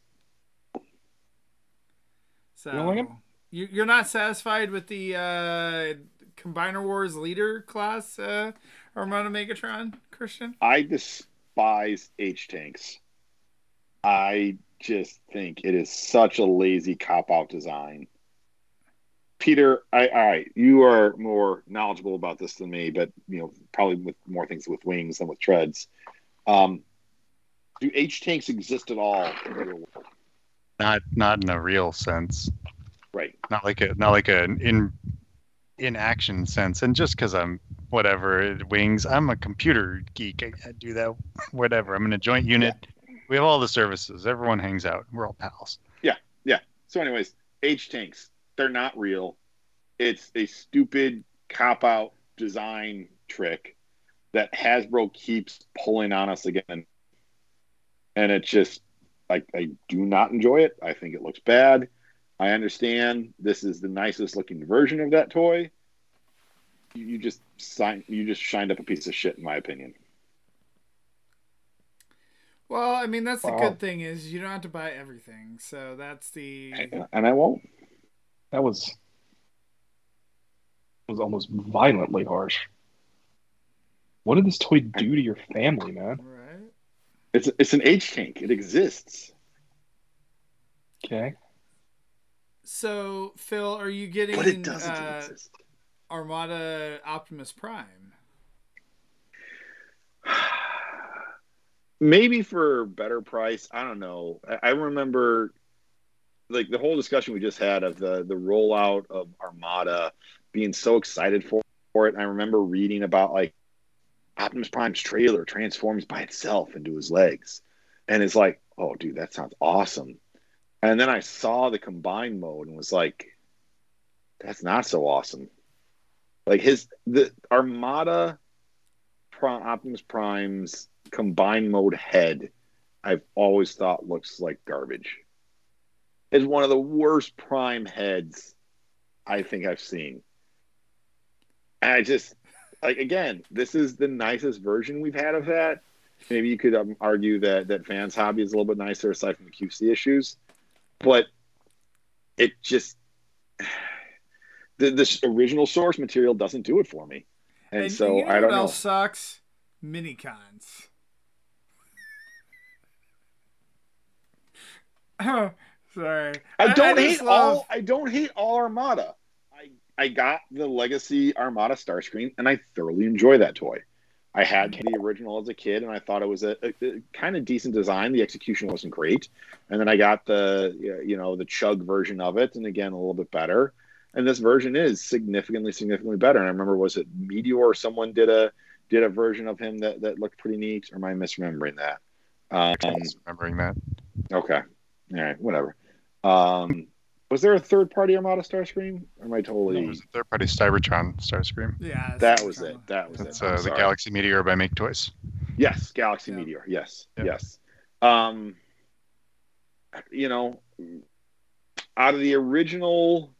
So You don't like him? you- you're not satisfied with the uh, Combiner Wars leader class uh, Armada Megatron, Christian? I despise H tanks. I just think it is such a lazy cop out design. Peter, I all right, you are more knowledgeable about this than me, but you know probably with more things with wings than with treads. Um, do H tanks exist at all? in the real world? not not in a real sense Right. not like a not like a in in action sense and just because i'm whatever wings i'm a computer geek i, I do that whatever i'm in a joint unit we have all the services everyone hangs out we're all pals Yeah, yeah. So, anyways, H tanks, they're not real. It's a stupid cop out design trick that Hasbro keeps pulling on us again. And it's just, I, I do not enjoy it. I think it looks bad. I understand this is the nicest looking version of that toy. You, you just signed, you just shined up a piece of shit, in my opinion. Well, I mean that's the Wow. good thing is you don't have to buy everything. So that's the And I won't. That was was almost violently harsh. What did this toy do to your family, man? right. It's it's an H tank. It exists. Okay. So Phil, are you getting But it doesn't uh, exist. Armada Optimus Prime? maybe for better price i don't know I, I remember like the whole discussion we just had of the the rollout of armada being so excited for, for it and i remember reading about like Optimus Prime's trailer transforms by itself into his legs, and it's like, oh, dude, that sounds awesome. And then I saw the combined mode and was like, that's not so awesome. Like his the Armada Prime, Optimus Prime's combined mode head, I've always thought looks like garbage. Is one of the worst Prime heads I think I've seen. And I just like again, this is the nicest version we've had of that. Maybe you could um, argue that that fans hobby is a little bit nicer aside from the QC issues, but it just the this original source material doesn't do it for me, and, And so you know I don't know. sucks? Mini cons. Oh, sorry. I don't hate love- all. I don't hate all Armada. I got the Legacy Armada Starscream, and I thoroughly enjoy that toy. I had the original as a kid, and I thought it was a, a, a kind of decent design. The execution wasn't great, and then I got the you know the Chug version of it, and again a little bit better. And this version is significantly significantly better. And I remember was it Meteor or someone did a did a version of him that that looked pretty neat, or am I misremembering that? Um, remembering that. Okay. All right. Whatever. Um, was there a third party Armada Starscream? Or am I No, totally? it was a third party Cybertron Starscream. Yeah, that was it. That was That's it. I'm uh, the. Galaxy Meteor by Make Toys. Yes, Galaxy Yeah. Meteor. Yes, Yeah. yes. Um, you know, out of the original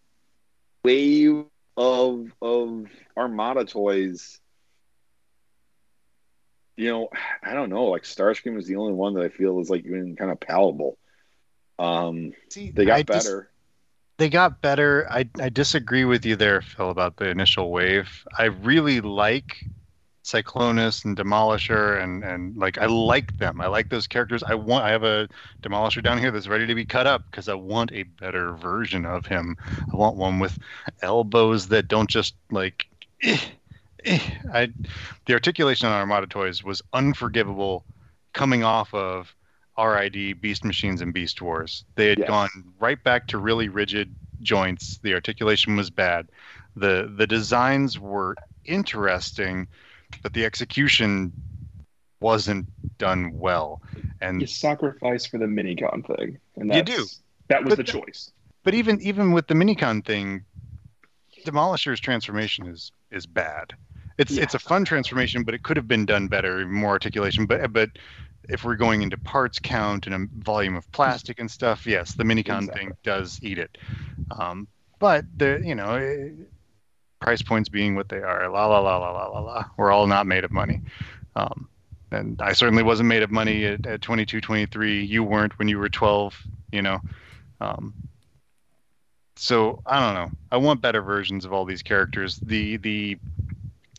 wave of of Armada toys, you know, I don't know. Like Starscream is the only one that I feel is like even kind of palatable. Um, See, they got I dis- better. They got better. I I disagree with you there, Phil, about the initial wave. I really like Cyclonus and Demolisher and and like I like them. I like those characters. I want I have a Demolisher down here that's ready to be cut up because I want a better version of him. I want one with elbows that don't just like eh, eh. I the articulation on Armada toys was unforgivable coming off of RID Beast Machines and Beast Wars. They had Yes. gone right back to really rigid joints. The articulation was bad. The the designs were interesting, but the execution wasn't done well. And You sacrifice for the minicon thing, and You do. That was But the th- choice. but even even with the minicon thing, Demolisher's transformation is is bad. It's Yeah. it's a fun transformation, but it could have been done better, more articulation. But but if we're going into parts count and a volume of plastic and stuff, yes, the minicon Exactly. thing does eat it. Um, but the you know eh, price points being what they are, la la la la la la la. We're all not made of money. Um, and I certainly wasn't made of money at, at 22, 23. You weren't when you were 12, you know. Um, so I don't know. I want better versions of all these characters. The the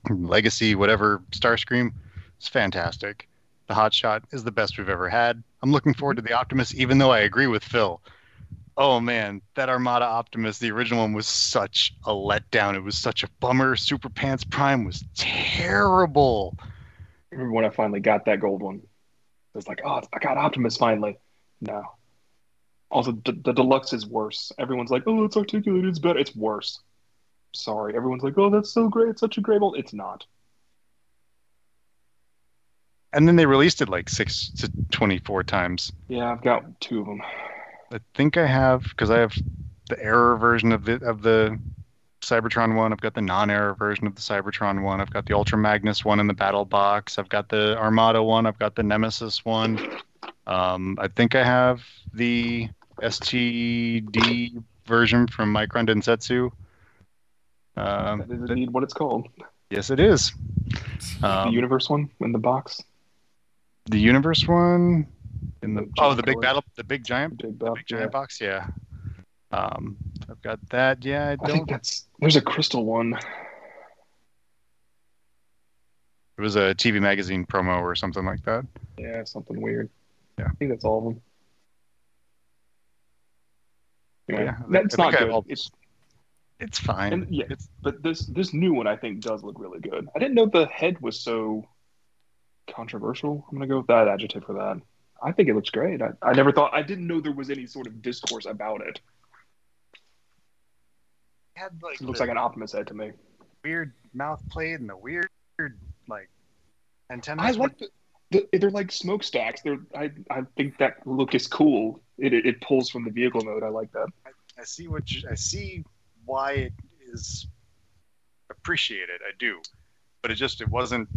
legacy, whatever Starscream, is fantastic. The Hotshot is the best we've ever had. I'm looking forward to the Optimus, even though I agree with Phil. Oh man, that Armada Optimus, the original one was such a letdown. It was such a bummer. Super Pants Prime was terrible. Remember when I finally got that gold one. I was like, oh, I got Optimus finally. No. Also, d- the deluxe is worse. Everyone's like, oh, it's articulated, it's better. It's worse. Sorry. Everyone's like, oh, that's so great. It's such a great mold. It's not. And then they released it like six to 24 times. Yeah, I've got two of them. I think I have because I have the error version of the of the Cybertron one. I've got the non-error version of the Cybertron one. I've got the Ultra Magnus one in the battle box. I've got the Armada one. I've got the Nemesis one. Um, I think I have the STD version from Micron Densetsu. Um, that is indeed what it's called. yes, it is. the Um, universe one in the box. The Universe one in the The oh the big color. battle the big giant Big, the big giant yeah. box yeah. Um, I've got that. Yeah, I I don't think that's there's a crystal one. It was a TV magazine promo or something like that. Yeah, something weird. Yeah. I think that's all of them. Anyway, Yeah, I that's not good. all- It's It's fine. And- yeah. It's but this this new one I think does look really good. I didn't know the head was so controversial. I'm gonna go with that adjective for that. I think it looks great. I, I never thought I didn't know there was any sort of discourse about it. had like It looks like an Optimus head to me. weird mouth plate and the weird like Antennas. I like the, the they're like smokestacks. They're I I think that look is cool. It it, it pulls from the vehicle mode. I like that. I see what you, I see why it is appreciated. I do, but it just it wasn't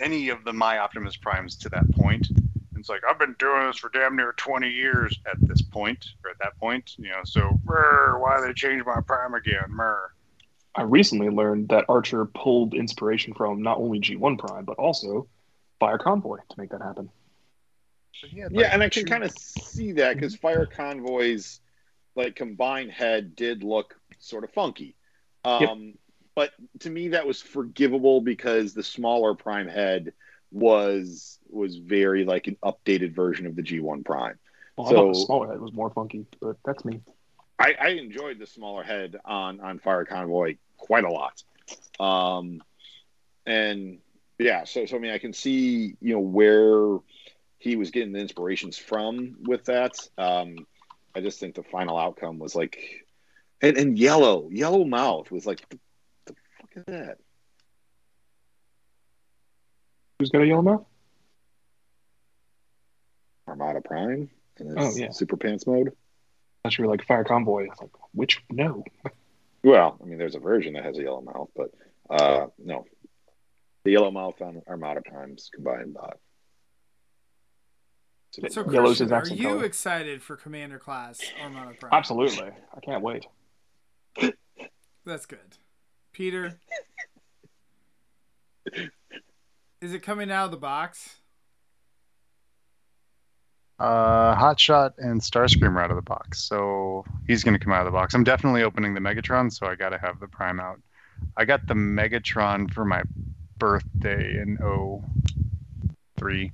any of the my Optimus Primes to that point. It's like I've been doing this for damn near 20 years at this point or at that point, you know. So "Brr, why they change my Prime again? Mer. I recently learned that Archer pulled inspiration from not only G1 Prime but also Fire Convoy to make that happen. So Yeah, like, and I can kind of see that because Fire Convoy's like combined head did look sort of funky. Um, But to me, that was forgivable because the smaller Prime head was was very like an updated version of the G1 Prime. Well, I thought the So- smaller head was more funky, but that's me. I, I enjoyed the smaller head on on Fire Convoy quite a lot. Um, and yeah, so so I mean, I can see you know where he was getting the inspirations from with that. Um, I just think the final outcome was like, and, and yellow, yellow mouth was like, the, the fuck that? Who's got a yellow mouth? Armada Prime in its Oh, yeah. Super Pants mode. I thought you were like Fire Convoy. It's like which? No. Well, I mean, there's a version that has a yellow mouth, but uh, no, the yellow mouth on Armada Prime's combined bot. So, Yellow's Christian, his are you color. excited for Commander Class Armada Prime? Absolutely. I can't wait. That's good. Peter, is it coming out of the box? Uh, Hotshot and Starscream are out of the box, so he's going to come out of the box. I'm definitely opening the Megatron, so I got to have the Prime out. I got the Megatron for my birthday in 03.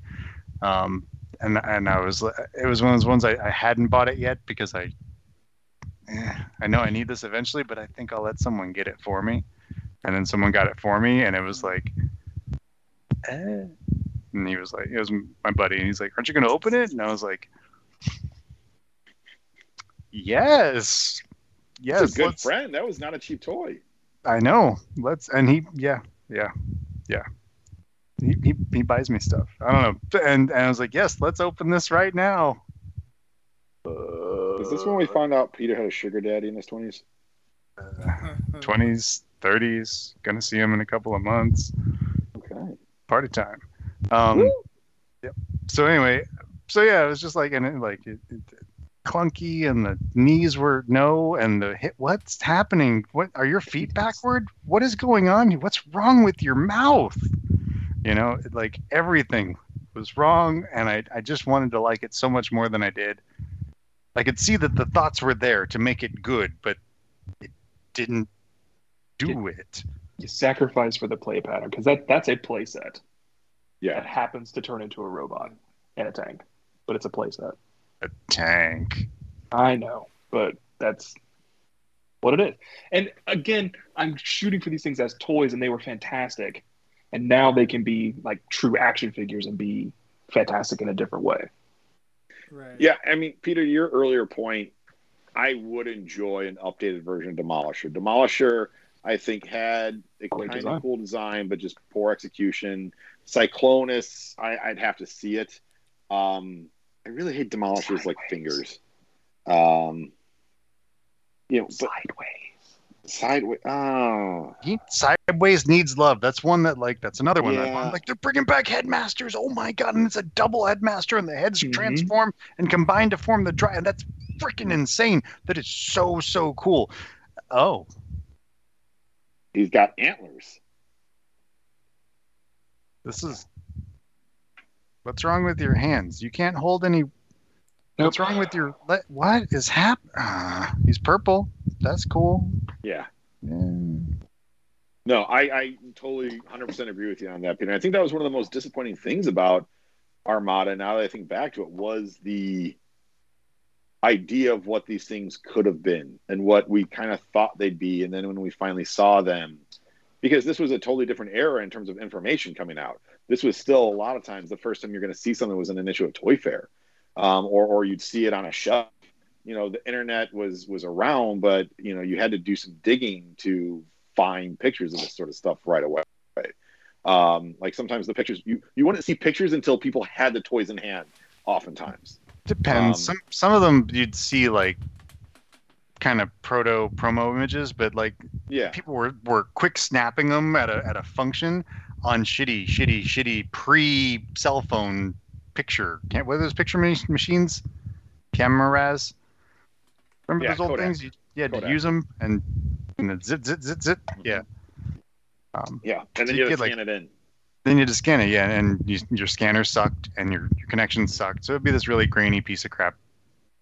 Um, and and I was it was one of those ones I, I hadn't bought it yet because I eh, I know I need this eventually, but I think I'll let someone get it for me. And then someone got it for me, and it was like, eh. And he was like, it was my buddy, and he's like, "Aren't you going to open it?" And I was like, "Yes, yes." That's a good friend. That was not a cheap toy. I know. Let's and he, yeah, yeah, yeah. He, he, he buys me stuff. I don't know. And and I was like, "Yes, let's open this right now." Is this when we find out Peter had a sugar daddy in his twenties? Twenties, thirties. Gonna see him in a couple of months. Okay. Party time. Um, yep. So anyway, so yeah, it was just like and it, like it, it, clunky, and the knees were no, and the hit. What's happening? What are your feet backward? What is going on? What's wrong with your mouth? You know, like everything was wrong, and I I just wanted to like it so much more than I did. I could see that the thoughts were there to make it good, but it didn't do it. You sacrifice for the play pattern because that that's a play set that happens to turn into a robot and a tank, but it's a play set. A tank. I know, but that's what it is. And again, I'm shooting for these things as toys, and they were fantastic. And now they can be like true action figures and be fantastic in a different way. Right. Yeah, I mean, Peter, your earlier point, I would enjoy an updated version of Demolisher. Demolisher, I think, had a kind design. of cool design, but just poor execution. Cyclonus, I, I'd have to see it. Um, I really hate Demolisher's like fingers. Um, you know, but Sideways. Oh, He sideways needs love. That's one that like that's another one Yeah. I'm like they're bringing back headmasters. Oh my god! And it's a double headmaster, and the heads Mhm. transform and combine to form the dry. And that's freaking insane. That is so so cool. Oh, he's got antlers. this is what's wrong with your hands? You can't hold any. What's wrong with your? le- What is happening? Uh, he's purple. That's cool. Yeah. Yeah. No, I, I totally 100% agree with you on that, Peter. I think that was one of the most disappointing things about Armada. Now that I think back to it, was the idea of what these things could have been and what we kind of thought they'd be. And then when we finally saw them, because this was a totally different era in terms of information coming out. This was still a lot of times the first time you're going to see something was an issue of Toy Fair, um, or or you'd see it on a shelf. You know, the internet was was around, but you know you had to do some digging to find pictures of this sort of stuff right away. Um, like sometimes the pictures you you wouldn't see pictures until people had the toys in hand. Oftentimes, Depends. Um, some some of them you'd see like kind of proto promo images, but like yeah, people were, were quick snapping them at a at a function on shitty, shitty, shitty pre cell phone picture. Can't what are those picture mach- machines? Cameras. Remember Yeah, those old Kodak. things? You, you had to use them and, and then zit zit zit zit. Yeah. Um, yeah, and then you you have get, to like- scan it in. then you just scan it, yeah, and you, your scanner sucked and your, your connection sucked. So it'd be this really grainy piece of crap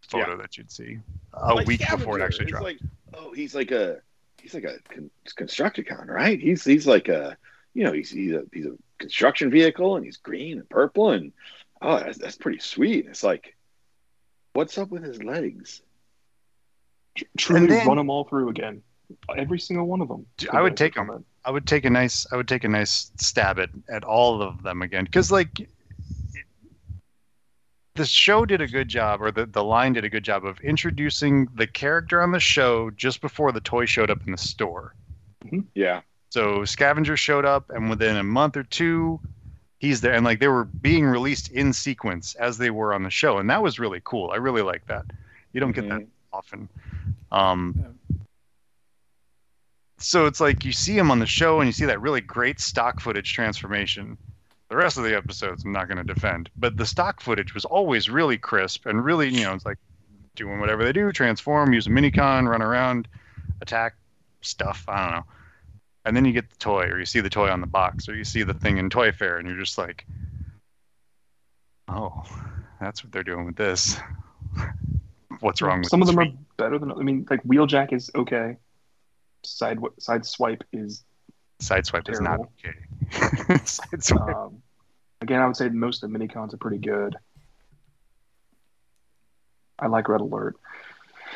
photo that you'd see a Like week before it actually dropped. Like, oh, he's like a he's like a con- Constructicon, right? He's he's like a you know he's he's a he's a construction vehicle and he's green and purple and oh that's, that's pretty sweet. It's like, what's up with his legs? Truly then- run them all through again. Every single one of them. I would take them. I would take a nice I would take a nice stab at at all of them again because like it- the show did a good job or the, the line did a good job of introducing the character on the show just before the toy showed up in the store mm-hmm. Yeah, so scavenger showed up and within a month or two he's there and like they were being released in sequence as they were on the show and that was really cool i really like that you don't get that Mhm. often. Um, so it's like you see him on the show and you see that really great stock footage transformation. The rest of the episodes I'm not going to defend, but the stock footage was always really crisp and really, you know, it's like doing whatever they do, transform, use a minicon, run around, attack stuff. I don't know. And then you get the toy, or you see the toy on the box, or you see the thing in Toy Fair, and you're just like, oh, that's what they're doing with this. What's wrong with Some of them are better than I mean, like Wheeljack is okay. Side side swipe is Sideswipe is not Terrible. okay. Sideswipe. um, again. I would say most of the minicons are pretty good. I like Red Alert.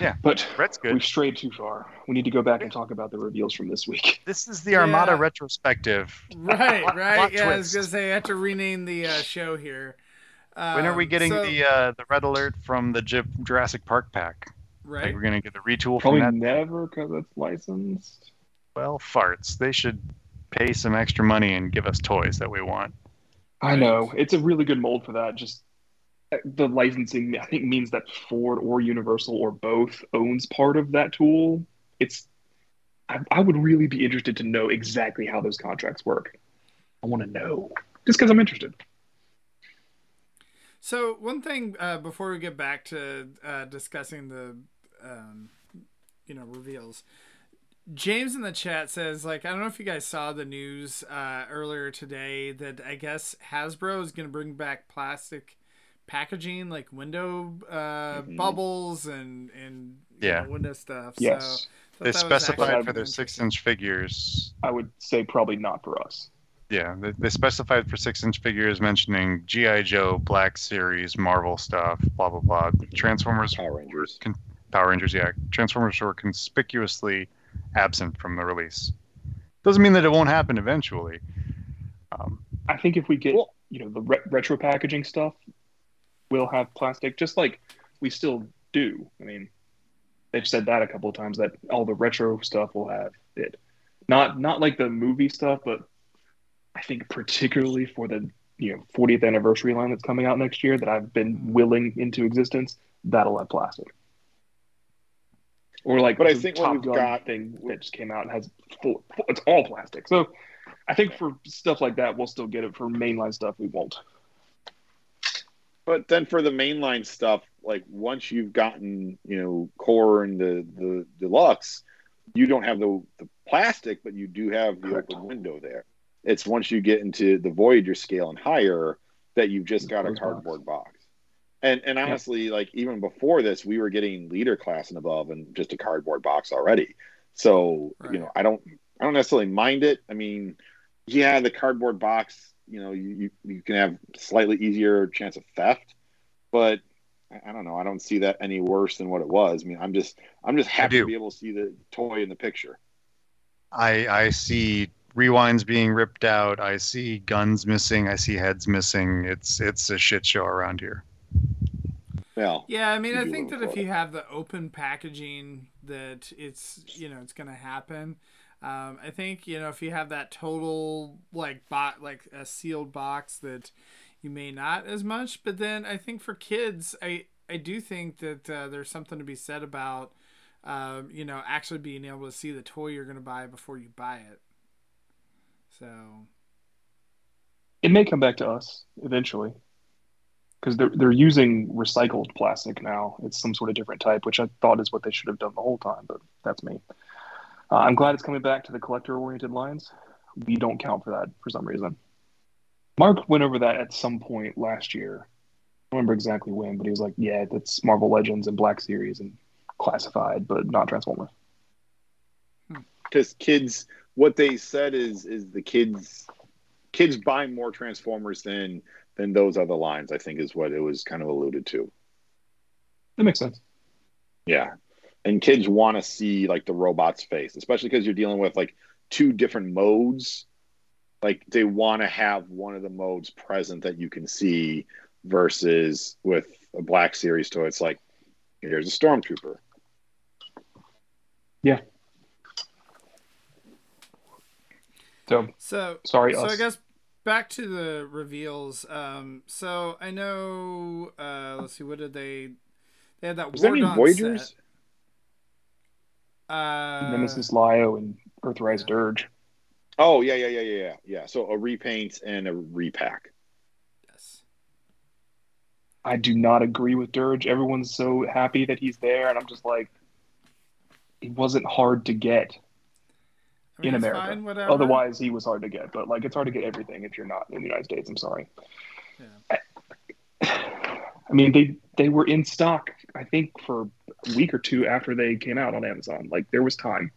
Yeah, but Red's good. we've strayed too far. We need to go back and talk about the reveals from this week. This is the Armada Yeah. retrospective. Right, Plot- right. plot yeah, I was gonna say I have to rename the uh, show here. When are we Um, getting so- the uh, the red alert from the Ju- Jurassic Park pack? Like right? we're gonna get the retool Probably from that. never because it's licensed. Well, farts. They should pay some extra money and give us toys that we want. I know it's a really good mold for that. Just the licensing, I think, means that Ford or Universal or both owns part of that tool. It's, I, I would really be interested to know exactly how those contracts work. I want to know just because I'm interested. So one thing uh, before we get back to uh, discussing the, um, you know, reveals. James in the chat says, like, I don't know if you guys saw the news uh, earlier today that I guess Hasbro is going to bring back plastic packaging, like window uh, Mhm. bubbles and and Yeah. know, window stuff. Yes, So, They specified for their six inch figures. I would say probably not for us. Yeah, they, they specified for six inch figures, mentioning GI Joe, Black Series, Marvel stuff, blah blah blah. Transformers, Power Rangers. Power Rangers, yeah. Transformers were conspicuously absent from the release. Doesn't mean that it won't happen eventually. Um, I think if we get Well- you know the re- retro packaging stuff, we'll have plastic, just like we still do. I mean, they've said that a couple of times that all the retro stuff will have it. Not not like the movie stuff, but I think particularly for the you know 40th anniversary line that's coming out next year that I've been willing into existence, that'll have plastic. Or like, But I think what we've got- thing that just came out and has full, it's all plastic. So I think for stuff like that, we'll still get it. For mainline stuff, we won't. But then for the mainline stuff, like once you've gotten, you know, core and the the deluxe, you don't have the the plastic, but you do have the Correct. open window there. It's once you get into the Voyager scale and higher that you've just got a Closed box. cardboard box. And and honestly, like even before this, we were getting leader class and above and just a cardboard box already. So Right. you know, I don't I don't necessarily mind it. I mean, yeah, the cardboard box, you know, you, you, you can have slightly easier chance of theft, but I, I don't know. I don't see that any worse than what it was. I mean, I'm just I'm just happy to be able to see the toy in the picture. I I see rewinds being ripped out. I see guns missing. I see heads missing. It's it's a shit show around here. Well, Yeah, I mean, I think that if for you have the open packaging, that it's you know it's going to happen. Um, I think you know if you have that total like bot like a sealed box that you may not as much. But then I think for kids, I I do think that uh, there's something to be said about um, you know actually being able to see the toy you're going to buy before you buy it. So It may come back to us eventually because they're they're using recycled plastic now. It's some sort of different type, which I thought is what they should have done the whole time. But that's me. Uh, I'm glad it's coming back to the collector-oriented lines. We don't count for that for some reason. Mark went over that at some point last year. I don't remember exactly when, but he was like, "Yeah, that's Marvel Legends and Black Series and classified, but not Transformers." because kids what they said is is the kids kids buy more transformers than than those other lines i think is what it was kind of alluded to That makes sense. yeah and kids want to see like the robot's face especially because you're dealing with like two different modes like they want to have one of the modes present that you can see versus with a black series toy it's like here's a stormtrooper Yeah. So so sorry, so us. I guess back to the reveals. Um, so I know. Uh, let's see. What did they? They had that was there any Dawn voyagers set. Uh, Nemesis Leo and Earthrise Dirge. oh yeah yeah yeah yeah yeah yeah so a repaint and a repack Yes. I do not agree with Dirge. Everyone's so happy that he's there, and I'm just like, he wasn't hard to get I mean, in America. fine. Otherwise, he was hard to get. But like, it's hard to get everything if you're not in the United States. I'm sorry. Yeah. I, I mean, they they were in stock. I think for a week or two after they came out on Amazon. Like there was time.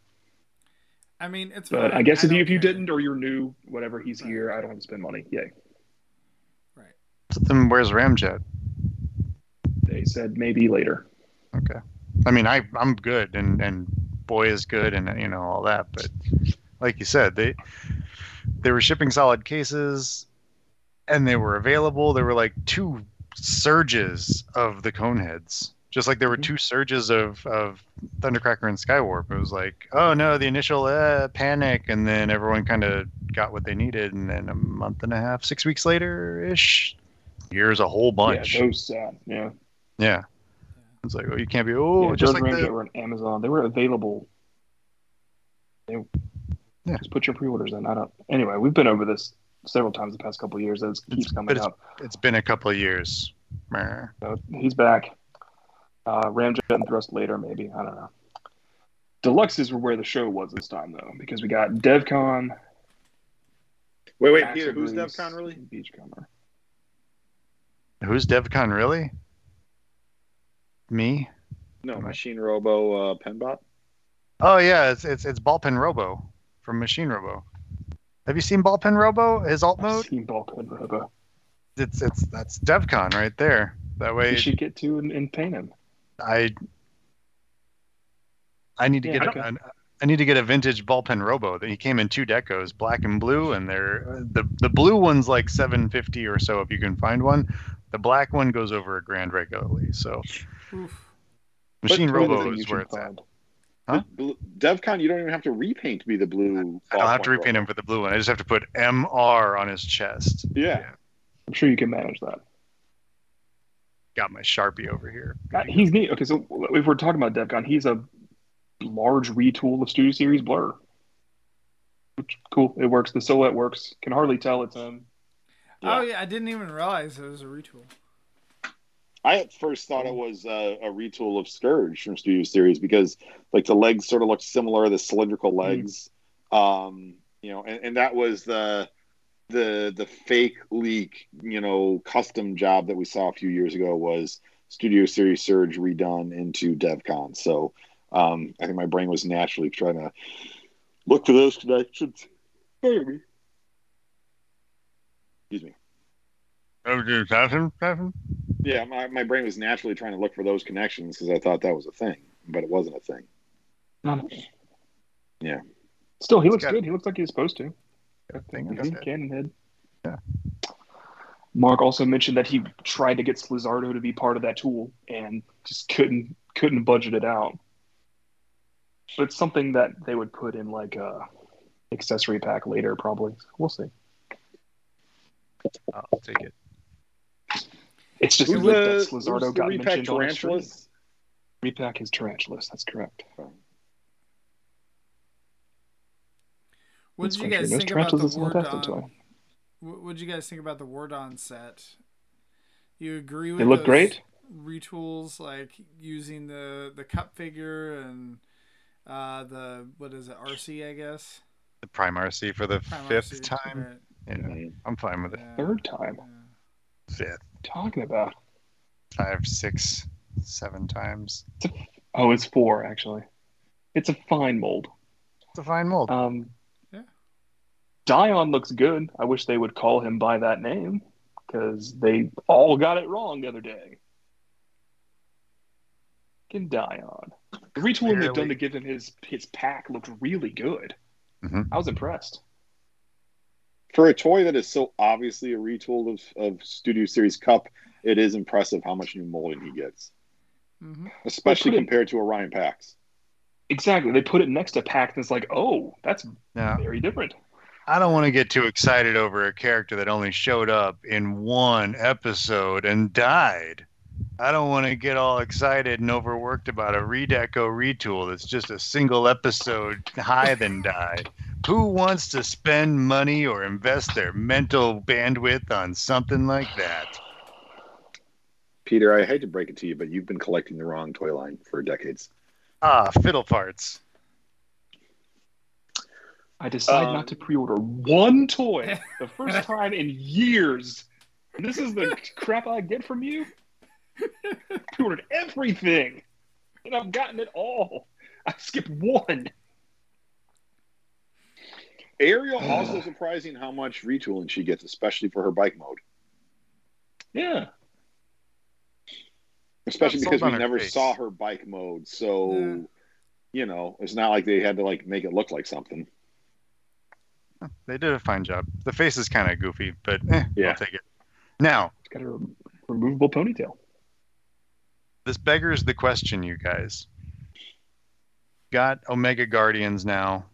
I mean, it's. But fine. I guess if you if you care. didn't or you're new, whatever, he's Right. here. I don't have to spend money. Yay. Right. Then where's Ramjet? They said maybe later. Okay. I mean, I I'm good, and and boy is good, and you know all that. But like you said, they they were shipping solid cases, and they were available. There were like two surges of the Coneheads, just like there were two surges of of Thundercracker and Skywarp. It was like, oh no, the initial uh, panic, and then everyone kind of got what they needed, and then a month and a half, six weeks later ish, here's a whole bunch. Yeah, those sad. Yeah. Yeah. It's like, oh, you can't be, oh, yeah, just like the, were on Amazon. They were available. They, Yeah. Just put your pre-orders in. I don't. Anyway, we've been over this several times the past couple of years. It keeps It's- coming it's- up. it's been a couple of years. So he's back. Uh, Ramjet and Thrust later, maybe. I don't know. Deluxes were where the show was this time, though, because we got DevCon. wait wait Peter, who's Bruce, devcon really Beachcomber. Who's DevCon really? Me? no Am I- machine robo uh penbot Oh yeah, it's it's it's Ballpen Robo from Machine Robo. Have you seen Ballpen Robo? His alt I've mode? seen Ballpen Robo. It's it's that's DevCon right there. That way you should get to and, and paint him. I I need to Yeah, get okay. an, I need to get a vintage ballpen robo. That he came in two decos, black and blue, and they're the the blue one's like seven fifty or so if you can find one. The black one goes over a grand regularly. So Oof. machine What robo thing is where should it's at. Huh? Bl- devcon you don't even have to repaint to be the blue I don't have to repaint robo. him for the blue one. I just have to put MR on his chest. yeah I'm sure you can manage that. Got my sharpie over here. Uh, He's neat. Okay, so if we're talking about DevCon, he's a large retool of Studio Series Blurr. Which cool. It works. The silhouette works. Can hardly tell it's him. Oh yeah, I didn't even realize it was a retool. I at first thought it was uh, a retool of Scourge from Studio Series because like the legs sort of looked similar, the cylindrical legs. Um, you know, and, and that was the the the fake leak, you know, custom job that we saw a few years ago was Studio Series Scourge redone into DevCon. So um, I think my brain was naturally trying to look for those connections. Pardon me. Excuse me. Oh, dude, Patton, Patton? Yeah, my, my brain was naturally trying to look for those connections because I thought that was a thing, but it wasn't a thing. No. Yeah. Still, he He's looks got- good. He looks like he's supposed to. Good thing on Mhm, his. Cannon head. Yeah. Mark also mentioned that he tried to get Slizardo to be part of that tool and just couldn't couldn't budget it out. but it's something that they would put in like a accessory pack later, probably. We'll see. I'll take it. It's just Who's the, that Slizardo got repack mentioned on a stream. tarantulas? Repack his tarantulas. That's correct. What That's did you guys think about the tarantulas in War Dawn? What did you guys think about the War Dawn set? You agree with It look those great. retools like using the the cup figure and uh the what is it RC I guess The Prime RC for the Prime fifth RC, time. right, Yeah, I'm fine with it. yeah, Third time. yeah. Fifth, Talking about. five, six, seven times. Oh, it's four actually. It's a fine mold. It's a fine mold. Um, Yeah. Dion looks good. I wish they would call him by that name because they all got it wrong the other day. Can Dion. The retooling they've done to give him his his pack looked really good. Mhm. I was impressed. For a toy that is so obviously a retool of, of Studio Series Cup, it is impressive how much new molding he gets, Mhm. especially put it- compared to Orion Pax. Exactly. They put it next to Pax, and it's like, oh, that's Now, very different. I don't want to get too excited over a character that only showed up in one episode and died. I don't want to get all excited and overworked about a redeco retool that's just a single episode high then die. Who wants to spend money or invest their mental bandwidth on something like that? Peter, I hate to break it to you, but you've been collecting the wrong toy line for decades. Ah, fiddle farts. I decide Um, not to pre-order one toy the first time in years. And this is the crap I get from you. Pre-ordered everything, and I've gotten it all. I skipped one. Ariel also surprising how much retooling she gets, especially for her bike mode. Yeah, Especially because we never face. saw her bike mode, so Yeah. you know it's not like they had to like make it look like something. They did a fine job. The face is kind of goofy, but eh, Yeah. I'll take it. Now, it's got a re- removable ponytail. this beggars the question, you guys. Got Omega Guardians now.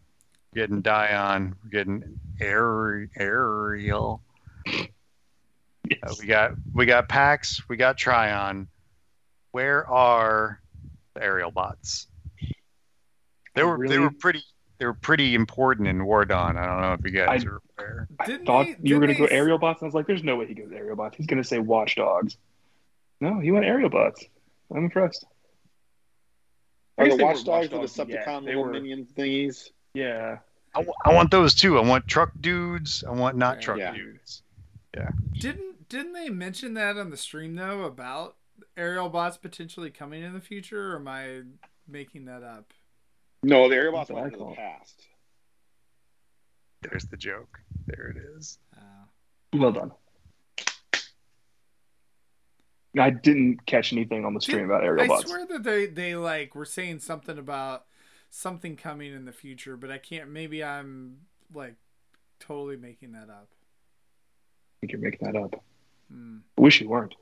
Getting Dion. We're getting Ari- Ariel. Uh, we got we got Pax. We got Tryon. Where are the aerial bots? They were they were pretty they were pretty important in War Dawn. I don't know if you guys I- are aware. I thought they- you were going to go they- aerial bots, and I was like, "There's no way he goes aerial bots. He's going to say watchdogs." No, he went aerial bots. I'm impressed. I Are guess the they weren't the watchdogs yet. Decepticon They little were- minion thingies? Yeah, I, w- I want those too. I want truck dudes. I want not Yeah. truck Yeah. dudes. Yeah. Didn't didn't they mention that on the stream though about aerial bots potentially coming in the future? Or am I making that up? No, the Aerial That's bots what I went into the past. There's the joke. There it is. Uh, well done. I didn't catch anything on the stream about aerial I bots. swear that they they like were saying something about something coming in the future, but I can't. Maybe I'm like totally making that up. I think you're making that up. Hmm. I wish you weren't.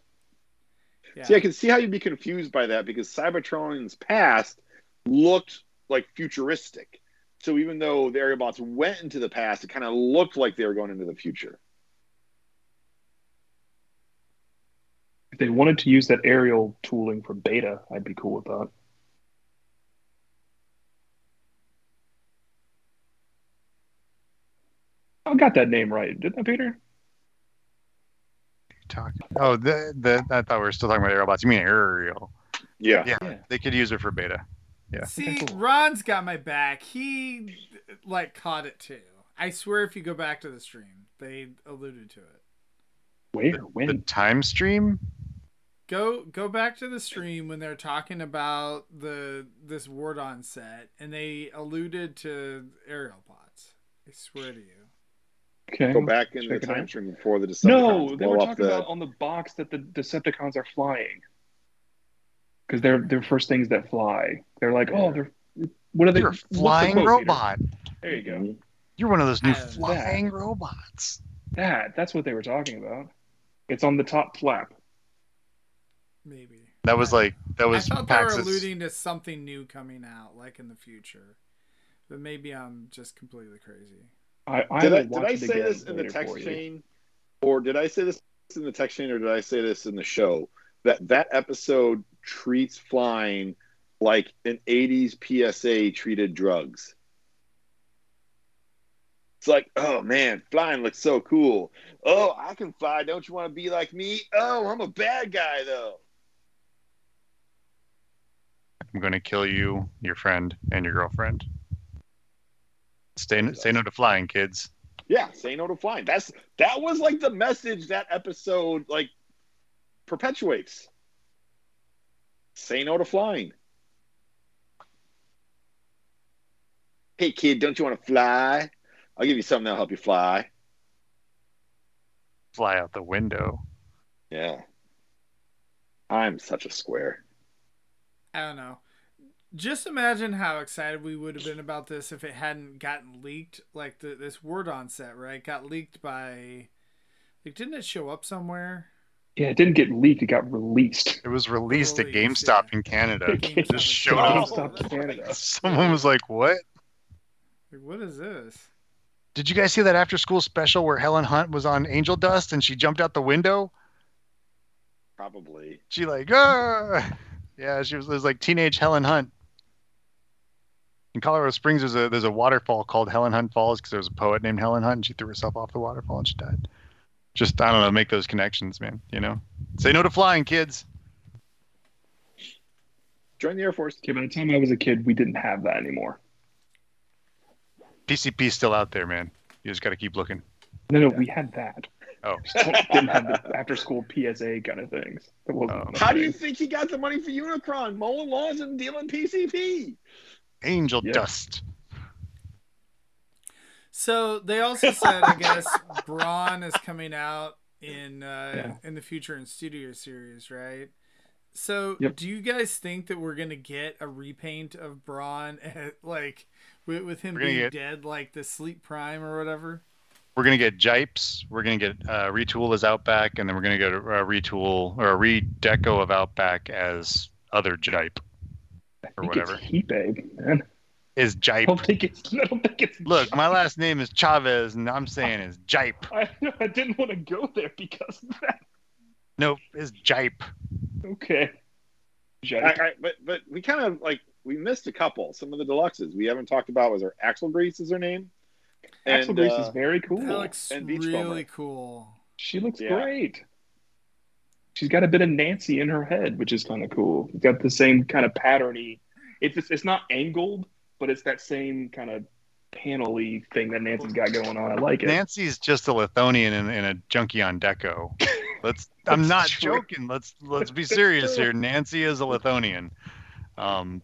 Yeah. See, I can see how you'd be confused by that because Cybertron's past looked like futuristic. So even though the Aerial bots went into the past, it kind of looked like they were going into the future. If they wanted to use that aerial tooling for beta, I'd be cool with that. I got that name right, didn't I, Peter? Talking. Oh, the, the I thought we were still talking about aerial bots. You mean aerial? Yeah. Yeah, Yeah. they could use it for beta. Yeah. See, Okay, cool. Ron's got my back. He like caught it too. I swear, if you go back to the stream, they alluded to it. Where? The When? time stream. Go go back to the stream when they're talking about the this War Dawn set, and they alluded to aerial bots. I swear to you. Okay. Go back in the Check it time out. stream before the Decepticons No, they blow were talking the. about on the box that the Decepticons are flying. Because they're they're first things that fly. They're like, oh, they're what are they? You're a what's the flying quote, robot. There you go. You're one of those new Uh, flying robots. That that's what they were talking about. It's on the top flap. Maybe. That was like that was I thought they were alluding to something new coming out, like in the future. But maybe I'm just completely crazy. I, I Did I did I say this in the text chain, or did I say this in the text chain, or did I say this in the show? That that episode treats flying like an '80s PSA treated drugs. It's like, oh man, flying looks so cool. Oh, I can fly. Don't you want to be like me? Oh, I'm a bad guy though. I'm going to kill you, your friend, and your girlfriend. Stay say no to flying, kids. Yeah, say no to flying. That's that was like the message that episode like perpetuates. Say no to flying. Hey kid, don't you want to fly? I'll give you something that'll help you fly. Fly out the window. Yeah. I'm such a square. I don't know. Just imagine how excited we would have been about this if it hadn't gotten leaked. Like the, this War Dawn set, right? Got leaked by. Like, didn't it show up somewhere? Yeah, it didn't get leaked. It got released. It was released at Released, GameStop yeah. in Canada. GameStop Just in showed Canada. up. GameStop Canada. Someone was like, "What? Like, what is this? Did you guys see that after school special where Helen Hunt was on Angel Dust and she jumped out the window? Probably. She like, ah! yeah, she was, it was like teenage Helen Hunt. In Colorado Springs, there's a there's a waterfall called Helen Hunt Falls because there was a poet named Helen Hunt and she threw herself off the waterfall and she died. Just I don't know, make those connections, man. You know, say no to flying, kids. Join the Air Force. Okay, by the time I was a kid, we didn't have that anymore. PCP's still out there, man. You just got to keep looking. No, no, we had that. Oh, didn't have the after school PSA kind of things. That Oh. How do you think he got the money for Unicron? Mowing lawns and dealing PCP. Angel Yeah. Dust. So they also said, I guess, Brawn is coming out in uh, Yeah. in the future in studio series, right? So Yep. do you guys think that we're gonna get a repaint of Brawn, like with, with him being get- dead, like the Sleep Prime or whatever? We're gonna get Jipes. We're gonna get uh, Retool as Outback, and then we're gonna get a, a Retool or a redeco of Outback as other Jipe I or think whatever. It's Heat Babe, man. Is I Jipe. don't think it's. I don't think it's. Look, my last name is Chavez, and I'm saying is Jipe. I, I didn't want to go there because of that. Nope, is Jipe. Okay. I, I, but but we kind of like we missed a couple. Some of the deluxes we haven't talked about was our Axel Grease is her name. Axel And, Grease uh, is very cool. That looks And Beach really Bummer. cool. She looks Yeah. great. She's got a bit of Nancy in her head, which is kind of cool. It's got the same kind of patterny. It's it's, it's not angled, but it's that same kind of panely thing that Nancy's got going on. I like it. Nancy's just a Lithonian and, and a junkie on Deco. Let's. I'm not true. joking. Let's let's be serious here. Nancy is a Lithonian. Um,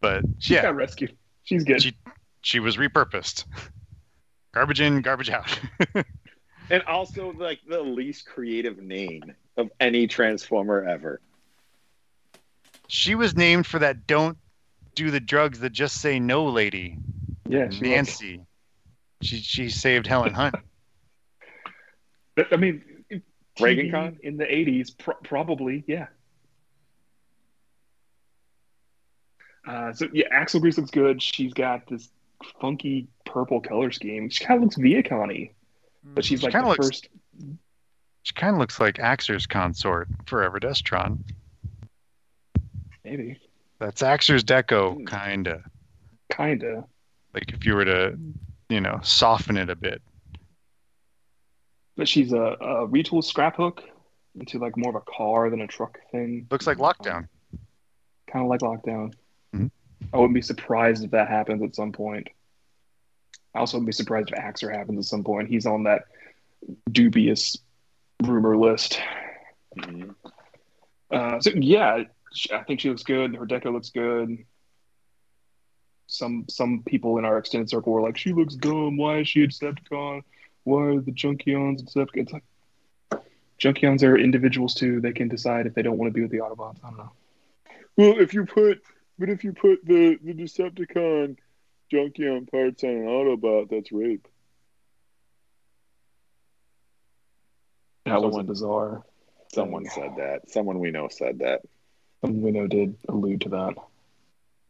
but She yeah, got rescued. She's good. She- she was repurposed. Garbage in, garbage out. and also like the least creative name of any Transformer ever. she was named for that "Don't do the drugs that just say no" lady, yeah, she Nancy. She she saved Helen Hunt. But, I mean, Reagan Con? in the '80s, pro- probably, yeah. Uh, so yeah, Axel Grease looks good. She's got this funky purple color scheme. She kind of looks Viacon-y, but she's She like the looks- first. She kind of looks like Axer's consort, Forever Destron. Maybe, That's Axer's Deco, Hmm. kinda. kinda. Like if you were to, you know, soften it a bit. But she's a, a retool scrap hook into like more of a car than a truck thing. Looks like Lockdown. Kind of like Lockdown. Mhm. I wouldn't be surprised if that happens at some point. I also wouldn't be surprised if Axer happens at some point. He's on that dubious rumor list. Mhm. Uh, so yeah, sh- I think she looks good. Her deco looks good. Some some people in our extended circle were like, "She looks dumb. Why is she a Decepticon? Why are the Junkions Decepticons?" It's like Junkions are individuals too. They can decide if they don't want to be with the Autobots. I don't know. Well, if you put, but if you put the the Decepticon Junkion parts on an Autobot, that's rape. That was bizarre. Someone said that. Someone we know said that. Something we know did allude to that.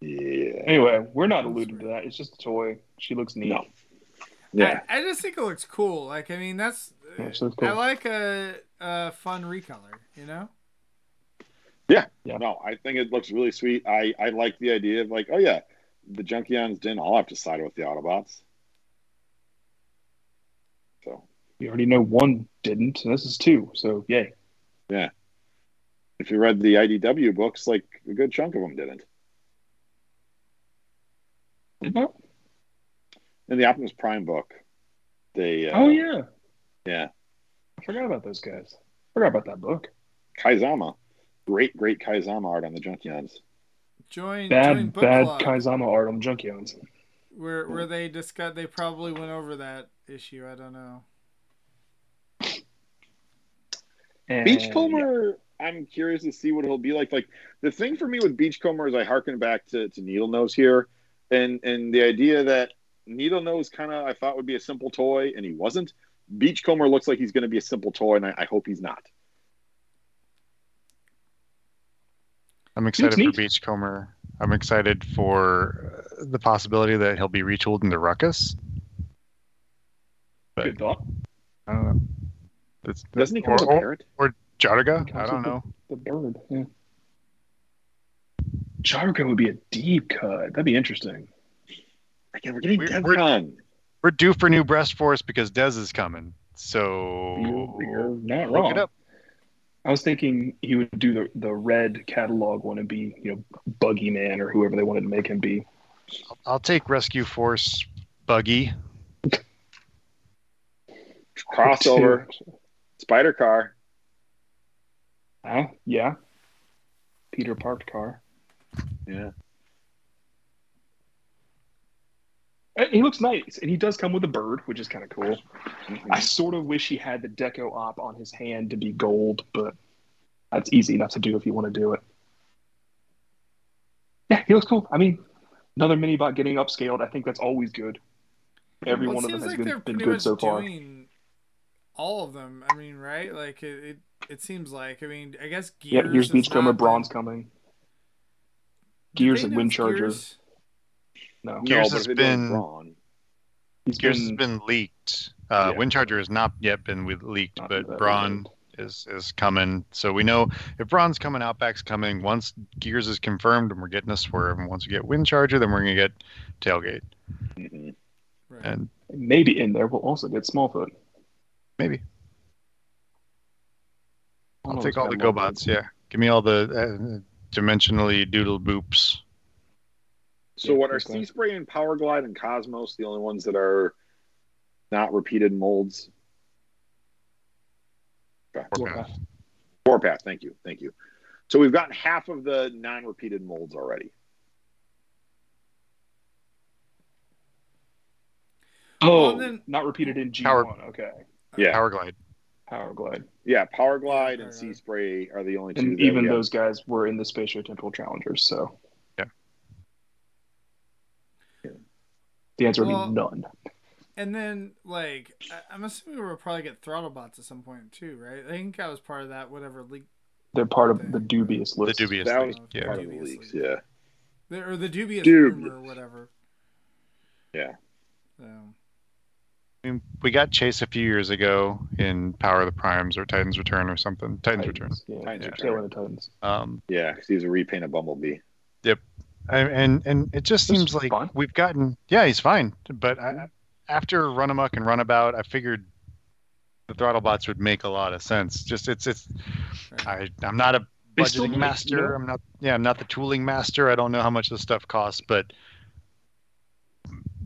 Yeah. Anyway, we're not alluding to that. It's just a toy. She looks neat. No. Yeah. I, I just think it looks cool. Like, I mean, that's. Yeah, she looks I like a, a fun recolor, you know? Yeah. Yeah. No, I think it looks really sweet. I, I like the idea of like, oh yeah, the Junkions didn't all have to side with the Autobots. So We already know one didn't, and this is two. So yay. If you read the IDW books, like a good chunk of them didn't. Didn't In the Optimus Prime book, they uh, Oh yeah, yeah I forgot about those guys. I Forgot about that book. Kei Zama, great great Kei Zama art on the Junkions. Join, join Bad, book bad club, Kei Zama art on Junkions. where where they discuss. They probably went over that issue. I don't know. And, Beachcomber, I'm curious to see what he'll be like. Like the thing for me with Beachcomber is I harken back to, to Needle Nose here, and and the idea that Needle Nose kind of I thought would be a simple toy, and he wasn't. Beachcomber looks like he's going to be a simple toy, and I, I hope he's not. I'm excited for. Beachcomber. I'm excited for uh, the possibility that he'll be retooled into Ruckus. Good thought. I don't know. It's, Doesn't he come or, with a or, parrot? or Jarga? I don't know. The bird. Yeah. Jargo would be a deep cut. That'd be interesting. Again, we're getting We're- Devcon. We're due for new breast force because Dez is coming. So You're, you're not look wrong. it up. I was thinking he would do the, the red catalog one and be, you know, Buggy Man or whoever they wanted to make him be. I'll take Rescue Force Buggy. Crossover, spider car. Huh? Yeah. Peter parked car. Yeah. Uh, He looks nice, and he does come with a bird, which is kind of cool. Mhm. I sort of wish he had the deco op on his hand to be gold, but that's easy enough to do if you want to do it. Yeah, he looks cool. I mean, another mini bot getting upscaled. I think that's always good. Every Well, one of them has like been, been good much so far. doing all of them. I mean, right? Like it, it, it seems like. I mean, I guess Gears. Yeah, here's Beachcomber, not Brawn's coming. Gears and Wind announce Charger. Gears? No, Gears no, has but if they do it been- Brawn, he's Gears been, has been leaked. Uh, Yeah. Windcharger has not yet been leaked, Not but that Brawn leaked. is is coming. So we know if Brawn's coming, Outback's coming. Once Gears is confirmed, and we're getting a swerve, and once we get Windcharger, then we're gonna get Tailgate, mhm. Right. and maybe in there. We'll also get Smallfoot. Maybe I'll of take all the GoBots. Yeah, give me all the uh, dimensionally doodle boops. So Yeah, what are Sea. Spray and Power Glide and Cosmos the only ones that are not repeated molds? Okay. Warpath. Warpath, thank you, thank you. So we've gotten half of the non-repeated molds already. Oh, Well, then- not repeated in G1. Power- Okay. Yeah, Power Glide. Power Glide. yeah. Power Glide and Sea Spray are the only two. And that even we those guys were in the Spatial Temporal Challengers, so. Yeah. The answer would Well- be none. And then, like, I- I'm assuming we'll probably get throttle bots at some point too, right? I think I was part of that whatever leak, They're part of the dubious list. The dubious That leak. was Yeah. part of the leaks. Yeah, the, or the dubious Dubious. rumor or whatever. yeah. So, I mean, we got Chase a few years ago in Power of the Primes or Titan's Return or something. Titan's Return. Yeah, Titans yeah. Return. Tail End of Titans. Um, Yeah, because he's a repaint of Bumblebee. I, and and it just This seems like fine. we've gotten yeah he's fine but I, after run amok and runabout I figured the throttle bots would make a lot of sense just it's it's. I I'm not a They still budgeting make, master you know? I'm not yeah I'm not the tooling master I don't know how much this stuff costs but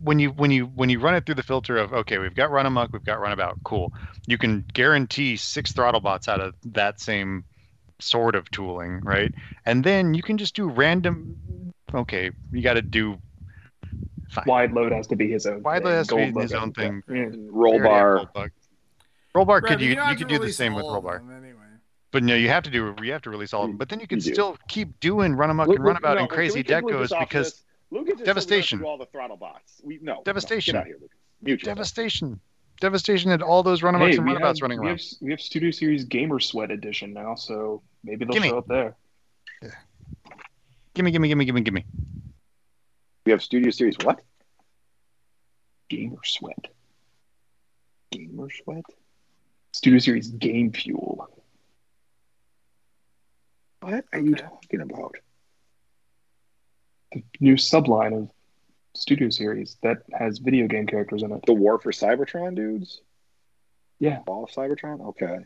when you when you when you run it through the filter of okay we've got run amok we've got runabout cool you can guarantee six throttle bots out of that same sort of tooling right and then you can just do random okay you got to do fine. Wide load has to be his own. Wide thing. load has to be his own thing. Yeah. And roll We already have bar. roll bar. Roll Right, could but you don't you could do the same with all roll bar, Anyway. but no, you have to do you have to release all of them. But then you can You do. still keep doing run amok Luke- and runabout no, and crazy we kick decos because this? Lucas just we don't have to Devastation. do all the throttle bots. We no no, Devastation. get out here, Lucas. Mute yourself. devastation, devastation had all those run amoks Hey, and we runabouts have, running we, around. have, we have Studio Series Gamer Sweat Edition now, so maybe they'll Gimme. show up there. Gimme, gimme, gimme, gimme, gimme. We have Studio Series what? Gamer Sweat. Gamer Sweat? Studio Series Game Fuel. What are you talking about? The new subline of Studio Series that has video game characters in it. The War for Cybertron dudes? Yeah. Ball of Cybertron? Okay.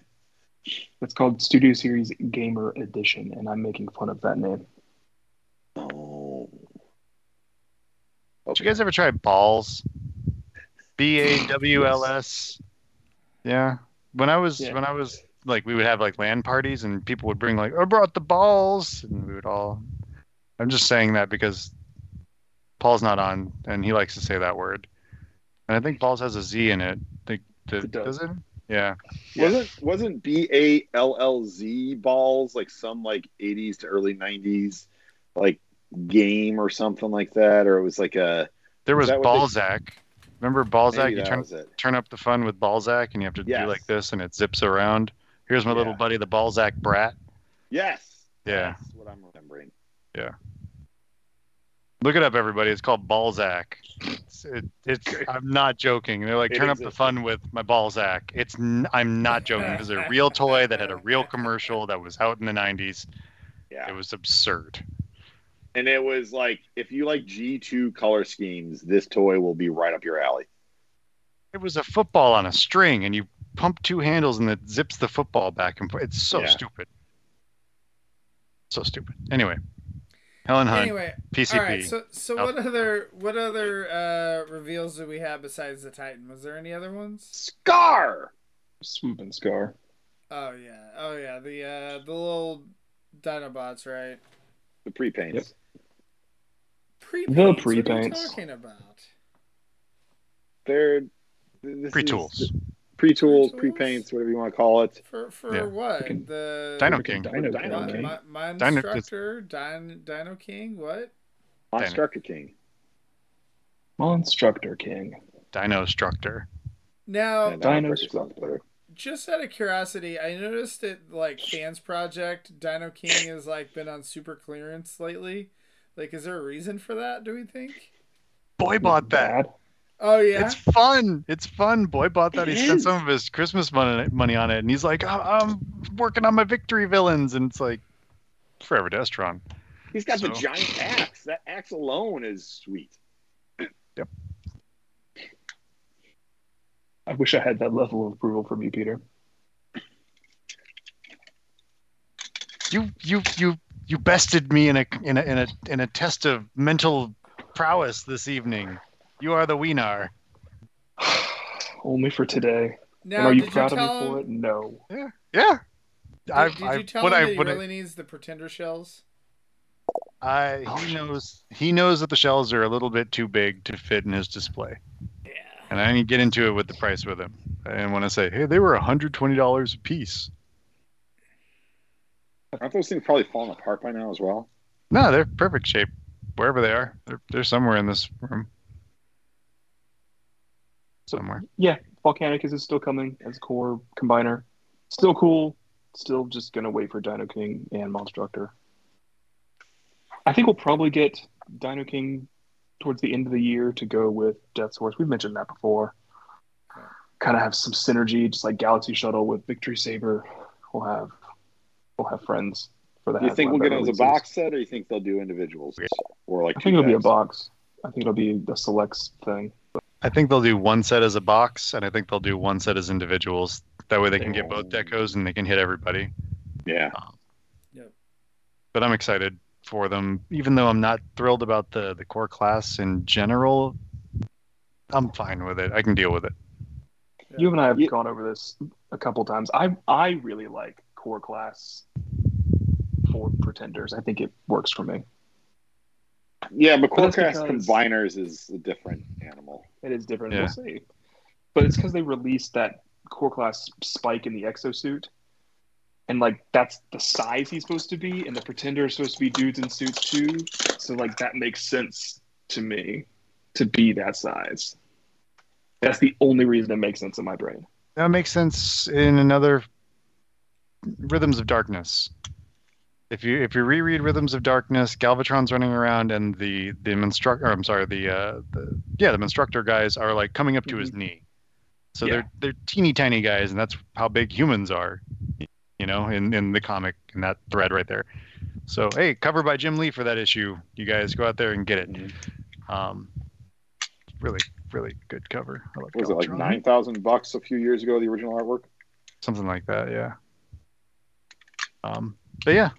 It's called Studio Series Gamer Edition, and I'm making fun of that name. Oh. Did you guys ever try balls? B A W L S. Yeah. When I was Yeah. when I was like we would have like land parties and people would bring like I brought the balls and we would all I'm just saying that because Paul's not on and he likes to say that word. And I think balls has a Z in it. Think the, It does. does it? Yeah. Wasn't wasn't B A L L Z balls like some like eighties to early nineties like game or something like that? Or it was like a There was that what they- Balzac. Remember Balzac? maybe You turn turn up the fun with Balzac and you have to Yes. do like this and it zips around. Here's my little buddy the Balzac brat. Yes. Yeah. That's what I'm remembering. Look it up, everybody. It's called Balzac. It's, it, it's I'm not joking. They're like, It turn up the fun with my Balzac. It's n- I'm not joking. It was a real toy that had a real commercial that was out in the 90s. Yeah. It was absurd. And it was like if you like G two color schemes, this toy will be right up your alley. It was a football on a string, and you pump two handles, and it zips the football back and forth. It's so Yeah. stupid. So stupid. Anyway, Helen Hunt, Anyway, PCP. all right. So, so what other what other uh, reveals do we have besides the Titan? Was there any other ones? Scar. Swooping Scar. Oh yeah, oh yeah. The uh, the little Dinobots, right? The pre paints. Yep. Pre-paints. The What are you pre-paints. talking about? They're this Pre is- tools. pre-tools, Pre-tools? pre-paints, whatever you want to call it. For for Yeah. what? Freaking the Dino King, Dino, Dino King, King. My, my Dino- instructor, Dino, Dino King. What? Monstructor King. Monstructor King. Dino Structor. Now, Yeah, Dino Monstructor sounds better. just out of curiosity, I noticed that like fans project Dino King has like been on super clearance lately. Like, is there a reason for that? Do we think? Boy bought that. Bad. Oh yeah. It's fun. It's fun. Boy bought that. It he spent some of his Christmas money money on it, and he's like, "I- "I'm working on my victory villains," and it's like, Forever Destron. He's got the giant axe. That axe alone is sweet. Yep. I wish I had that level of approval from you, Peter. You you you you bested me in a in a in a in a test of mental prowess this evening. You are the wiener. Only for today. now, and are you did proud you of me for him, it? No. Yeah. Did, I, did I, you tell what him I, that he what really needs the pretender shells? I, I, he knows he knows that the shells are a little bit too big to fit in his display, Yeah. and I didn't get into it with the price with him. And when I say, hey, they were hundred twenty dollars a piece. Aren't those things probably falling apart by now as well? No, they're perfect shape wherever they are. They're they're somewhere in this room. Somewhere. Yeah, Volcanicus is still coming as core combiner. Still cool. Still just gonna wait for Dino King and Monstructor. I think we'll probably get Dino King towards the end of the year to go with Deathsaurus. We've mentioned that before. Kind of have some synergy, just like Galaxy Shuttle with Victory Saber. We'll have we'll have friends for that. Do you think we'll get it as a box set, or you think they'll do individuals, or like? I think it'll be a box. I think it'll be the selects thing. I think they'll do one set as a box, and I think they'll do one set as individuals. That way they can get both oh. decos and they can hit everybody. Yeah, um, But I'm excited for them, even though I'm not thrilled about the the core class in general. I'm fine with it. I can deal with it. You and I have Yeah. gone over this a couple times. I I really like core class for pretenders. I think it works for me. Yeah, but that's Corecast because- combiners is a different animal. It is different. Yeah. We'll see. But it's because they released that core class spike in the exosuit. And like that's the size he's supposed to be, and the pretender is supposed to be dudes in suits too. So like that makes sense to me to be that size. That's the only reason it makes sense in my brain. That makes sense in another Rhythms of Darkness. If you if you reread Rhythms of Darkness, Galvatron's running around, and the the instructor, I'm sorry, the uh, the yeah, the instructor guys are like coming up to his knee. So Yeah. they're they're teeny tiny guys, and that's how big humans are, you know, in in the comic in that thread right there. So hey, cover by Jim Lee for that issue. You guys go out there and get it. Um, really really good cover. I like was it like nine thousand bucks a few years ago? The original artwork. something like that yeah um but yeah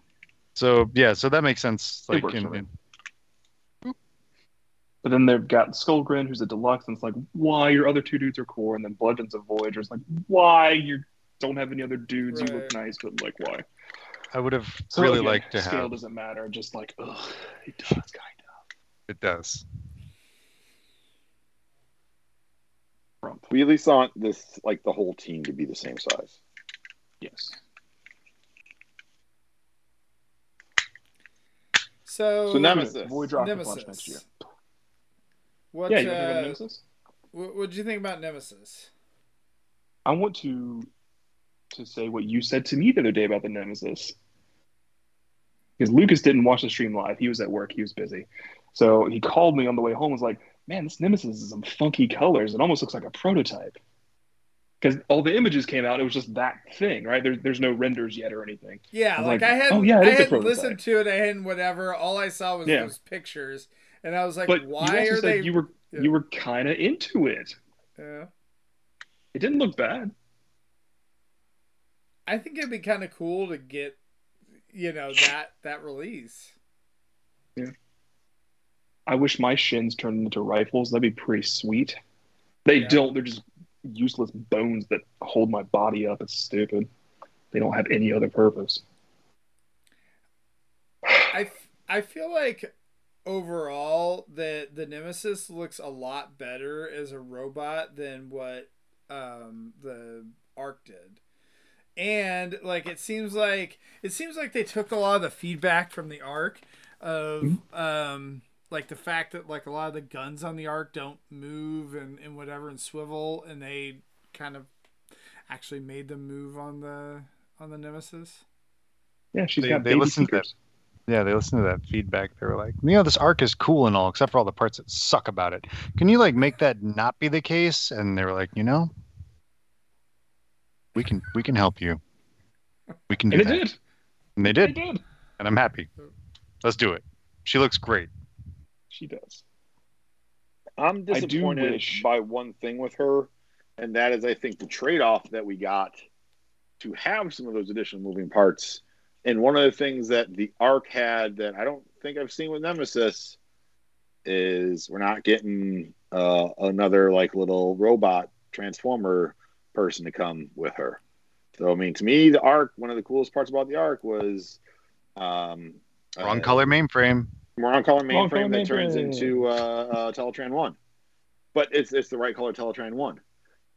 so yeah so that makes sense It like works in, for me. in- But then they've got Skullgrin, who's a deluxe, and it's like, why your other two dudes are core, and then Bludgeons of Voyagers, like, why you don't have any other dudes? You look nice, but like, why? i would have So really again, liked to scale have doesn't matter. Just like, ugh, it does kind of. it does We at least want this like the whole team to be the same size. Yes. So, So Nemesis. Void Rocket Nemesis. launch next year. What, yeah, you want to uh, hear Nemesis? what what'd you think about Nemesis? I want to to say what you said to me the other day about the Nemesis. Because Lucas didn't watch the stream live. He was at work. He was busy. So he called me on the way home. And was like, "Man, this Nemesis is some funky colors. It almost looks like a prototype." Because all the images came out, it was just that thing, right? There, there's no renders yet or anything. Yeah, I like, like, I hadn't, oh, yeah, I hadn't listened to it. I hadn't whatever. All I saw was Yeah. those pictures, and I was like, But you why also are they? you were Yeah. you were kind of into it. Yeah. It didn't look bad. I think it'd be kind of cool to get, you know, that that release. Yeah. I wish my shins turned into rifles. That'd be pretty sweet. They Yeah. don't. They're just useless bones that hold my body up. It's stupid. They don't have any other purpose. I, f- I feel like overall that the Nemesis looks a lot better as a robot than what um, the Ark did. And like it seems like it seems like they took a lot of the feedback from the Ark of um like the fact that like a lot of the guns on the Ark don't move and, and whatever and swivel and they kind of actually made them move on the on the Nemesis. Yeah, she's They- got they baby listen to seekers. yeah they listened to that feedback. They were like you know this ark is cool and all except for all the parts that suck about it. Can you like make that not be the case? And they were like you know we can we can help you. We can do And it that. did. and they It did did. and i'm happy. Let's do it. She looks great She does. I'm disappointed wish- by one thing with her, and that is I think the trade off that we got to have some of those additional moving parts. And one of the things that the ark had that I don't think I've seen with Nemesis is we're not getting uh, another like little robot transformer person to come with her. So I mean, to me, the ark one of the coolest parts about the ark was um, wrong uh, color mainframe we're on color Wrong color mainframe that turns into uh, uh, Teletran One, but it's it's the right color Teletran One.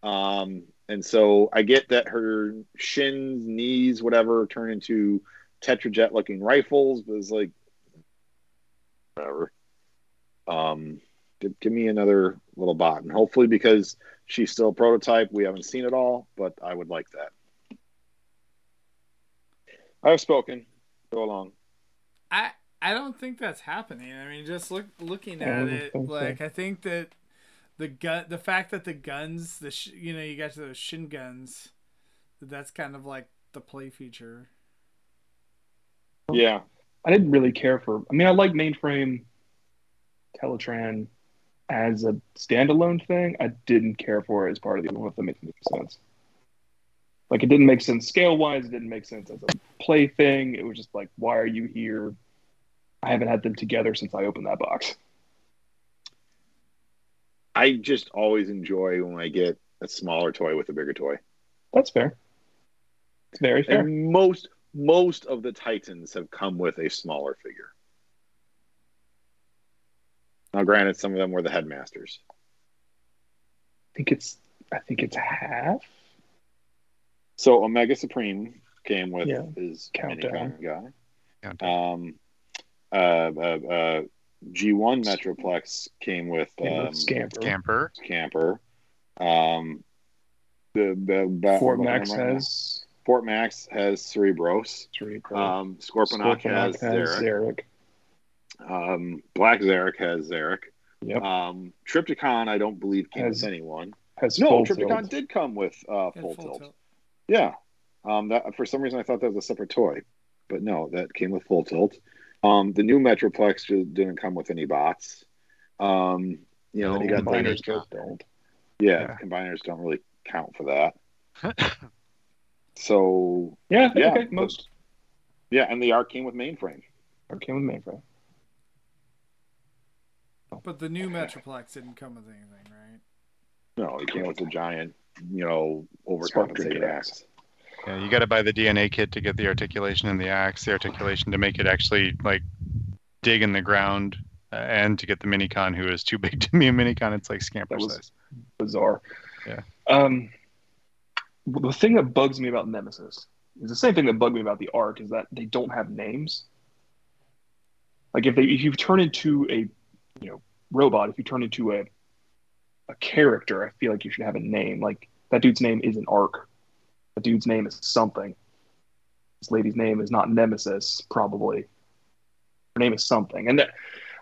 Um, and so I get that her shins, knees, whatever, turn into Tetrajet looking rifles, but it's like whatever. Um, give, give me another little bot, and hopefully because she's still a prototype, we haven't seen it all, but I would like that. I have spoken. Go along. I I don't think that's happening. I mean, just look looking at it, think so. like I think that the gun, the fact that the guns, the sh- you know, you got those shin guns, that's kind of like the play feature. Yeah. I didn't really care for. I mean, I like mainframe Teletran as a standalone thing. I didn't care for it as part of the one if that makes any sense. Like it didn't make sense scale wise. It didn't make sense as a play thing. It was just like, why are you here? I haven't had them together since I opened that box. I just always enjoy when I get a smaller toy with a bigger toy. That's fair. It's very fair. And most most of the Titans have come with a smaller figure. Now, granted, some of them were the headmasters. I think it's. I think it's half. So Omega Supreme came with Yeah. his Countdown. Minicon Yeah. guy. Um, uh, uh, uh, G1 Metroplex came with Came um, Scamper. camper Camper. Um, the, the, the Fort what Max am I now? has. Fort Max has Cerebros. Cerebro. Um, Scorponok, has, Zarak. Um, Black Zarak has Zarak. Yep. Um, Trypticon, I don't believe came Has with anyone. Has No, full Trypticon tilt. did come with uh, full, full tilt. tilt. Yeah. Um, that for some reason I thought that was a separate toy, but no, that came with full tilt. Um, the new Metroplex just didn't come with any bots. Um, you know, No, you got Combiners Mini-Con. both don't. yeah, Yeah. combiners don't really count for that. So Yeah, Yeah, okay, but- most. yeah, and the ark came with mainframe. Or came with mainframe. But the new Metroplex didn't come with anything, right? No, it came with a giant, you know, Spark overcompensated axe. Yeah, you got to buy the DNA kit to get the articulation in the axe, the articulation to make it actually like dig in the ground, uh, and to get the minicon who is too big to be a minicon. It's like scamper size. Bizarre. Yeah. Um, the thing that bugs me about Nemesis is the same thing that bugged me about the Ark is that they don't have names. Like if they if you turn into a you know robot, if you turn into a a character, I feel like you should have a name. Like that dude's name isn't Ark. The dude's name is something. This lady's name is not Nemesis, probably. Her name is something, and that,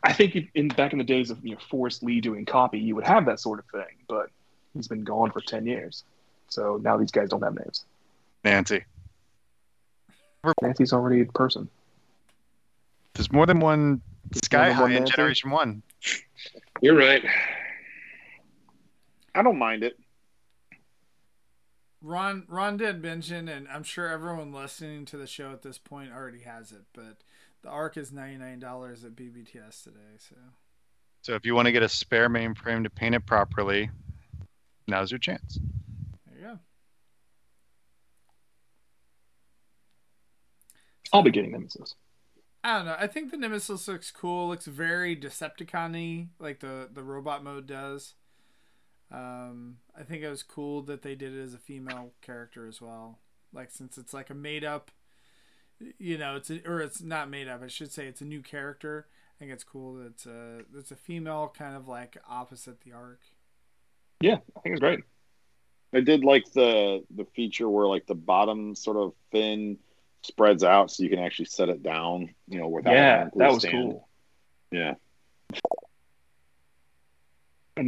I think in, in back in the days of you know Forrest Lee doing copy, you would have that sort of thing. But he's been gone for ten years, so now these guys don't have names. Nancy, Nancy's already a person. there's more than one Sky than High one in Generation One. You're right. I don't mind it. Ron Ron did mention, and I'm sure everyone listening to the show at this point already has it, but the Ark is ninety nine dollars at BBTS today. So So if you want to get a spare mainframe to paint it properly, now's your chance. there you go. I'll be getting Nemesis. I don't know. I think the Nemesis looks cool. Looks very Decepticon-y, like the the robot mode does. Um, I think it was cool that they did it as a female character as well. Like since it's like a made up, you know, it's a, or it's not made up. I should say it's a new character. I think it's cool that it's a it's a female kind of like opposite the ark. Yeah, I think it's great. I did like the the feature where like the bottom sort of fin spreads out so you can actually set it down, you know, without yeah, that was stand. cool. Yeah. Uh,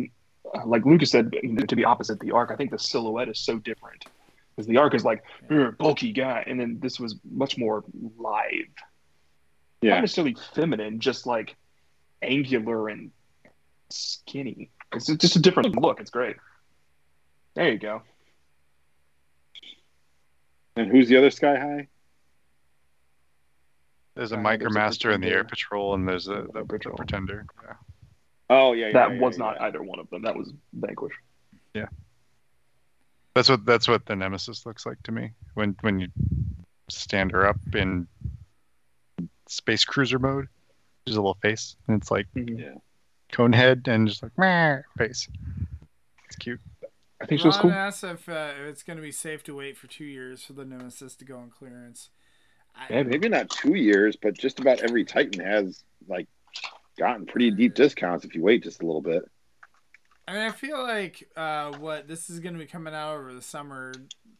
Like Lucas said, you know, to be opposite the ark, I think the silhouette is so different because the ark is like "Ugh, bulky guy, and then this was much more live, not necessarily feminine, just like angular and skinny. It's just a different look. It's great. There you go. And who's the other Sky High? There's a Uh, there's Micromaster and the Air Patrol, and there's a the, the Patrol. Pretender. Yeah. Oh yeah, yeah, That yeah, was yeah, not yeah. either one of them. That was Vanquish. Yeah, that's what that's what the Nemesis looks like to me when when you stand her up in space cruiser mode. There's a little face, and it's like Yeah. cone head and just like meh, face. It's cute. I think she was Ron cool. asked if, uh, if it's going to be safe to wait for two years for the Nemesis to go on clearance. I, Yeah, Maybe not two years, but just about every Titan has like gotten pretty deep discounts if you wait just a little bit. I mean, I feel like uh, what this is going to be coming out over the summer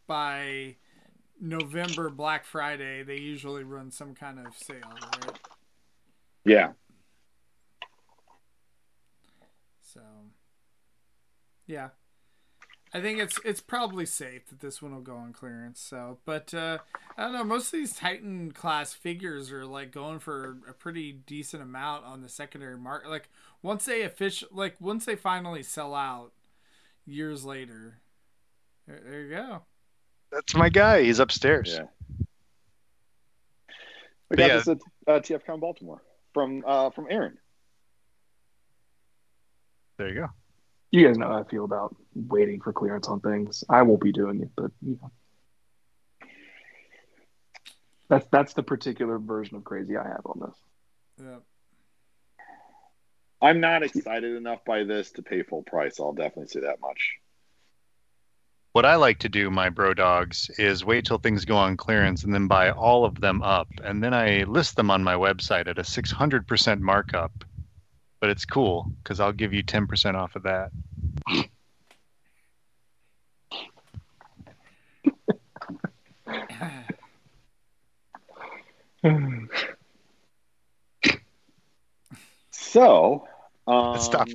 by November Black Friday. They usually run some kind of sale, right? Yeah. So, yeah, I think it's it's probably safe that this one will go on clearance. So, but uh, I don't know. Most of these Titan class figures are like going for a pretty decent amount on the secondary market. Like once they official, like once they finally sell out, years later. There, there you go. That's my guy. He's upstairs. Yeah. I But got yeah. this at uh, TFCon Baltimore from uh, from Aaron. There you go. You guys know how I feel about waiting for clearance on things. I won't be doing it, but you know. That's that's the particular version of crazy I have on this. Yeah. I'm not excited enough by this to pay full price. I'll definitely say that much. What I like to do, my bro dogs, is wait till things go on clearance and then buy all of them up, and then I list them on my website at a 600% markup. But it's cool because I'll give you 10% off of that. So, um, Stop.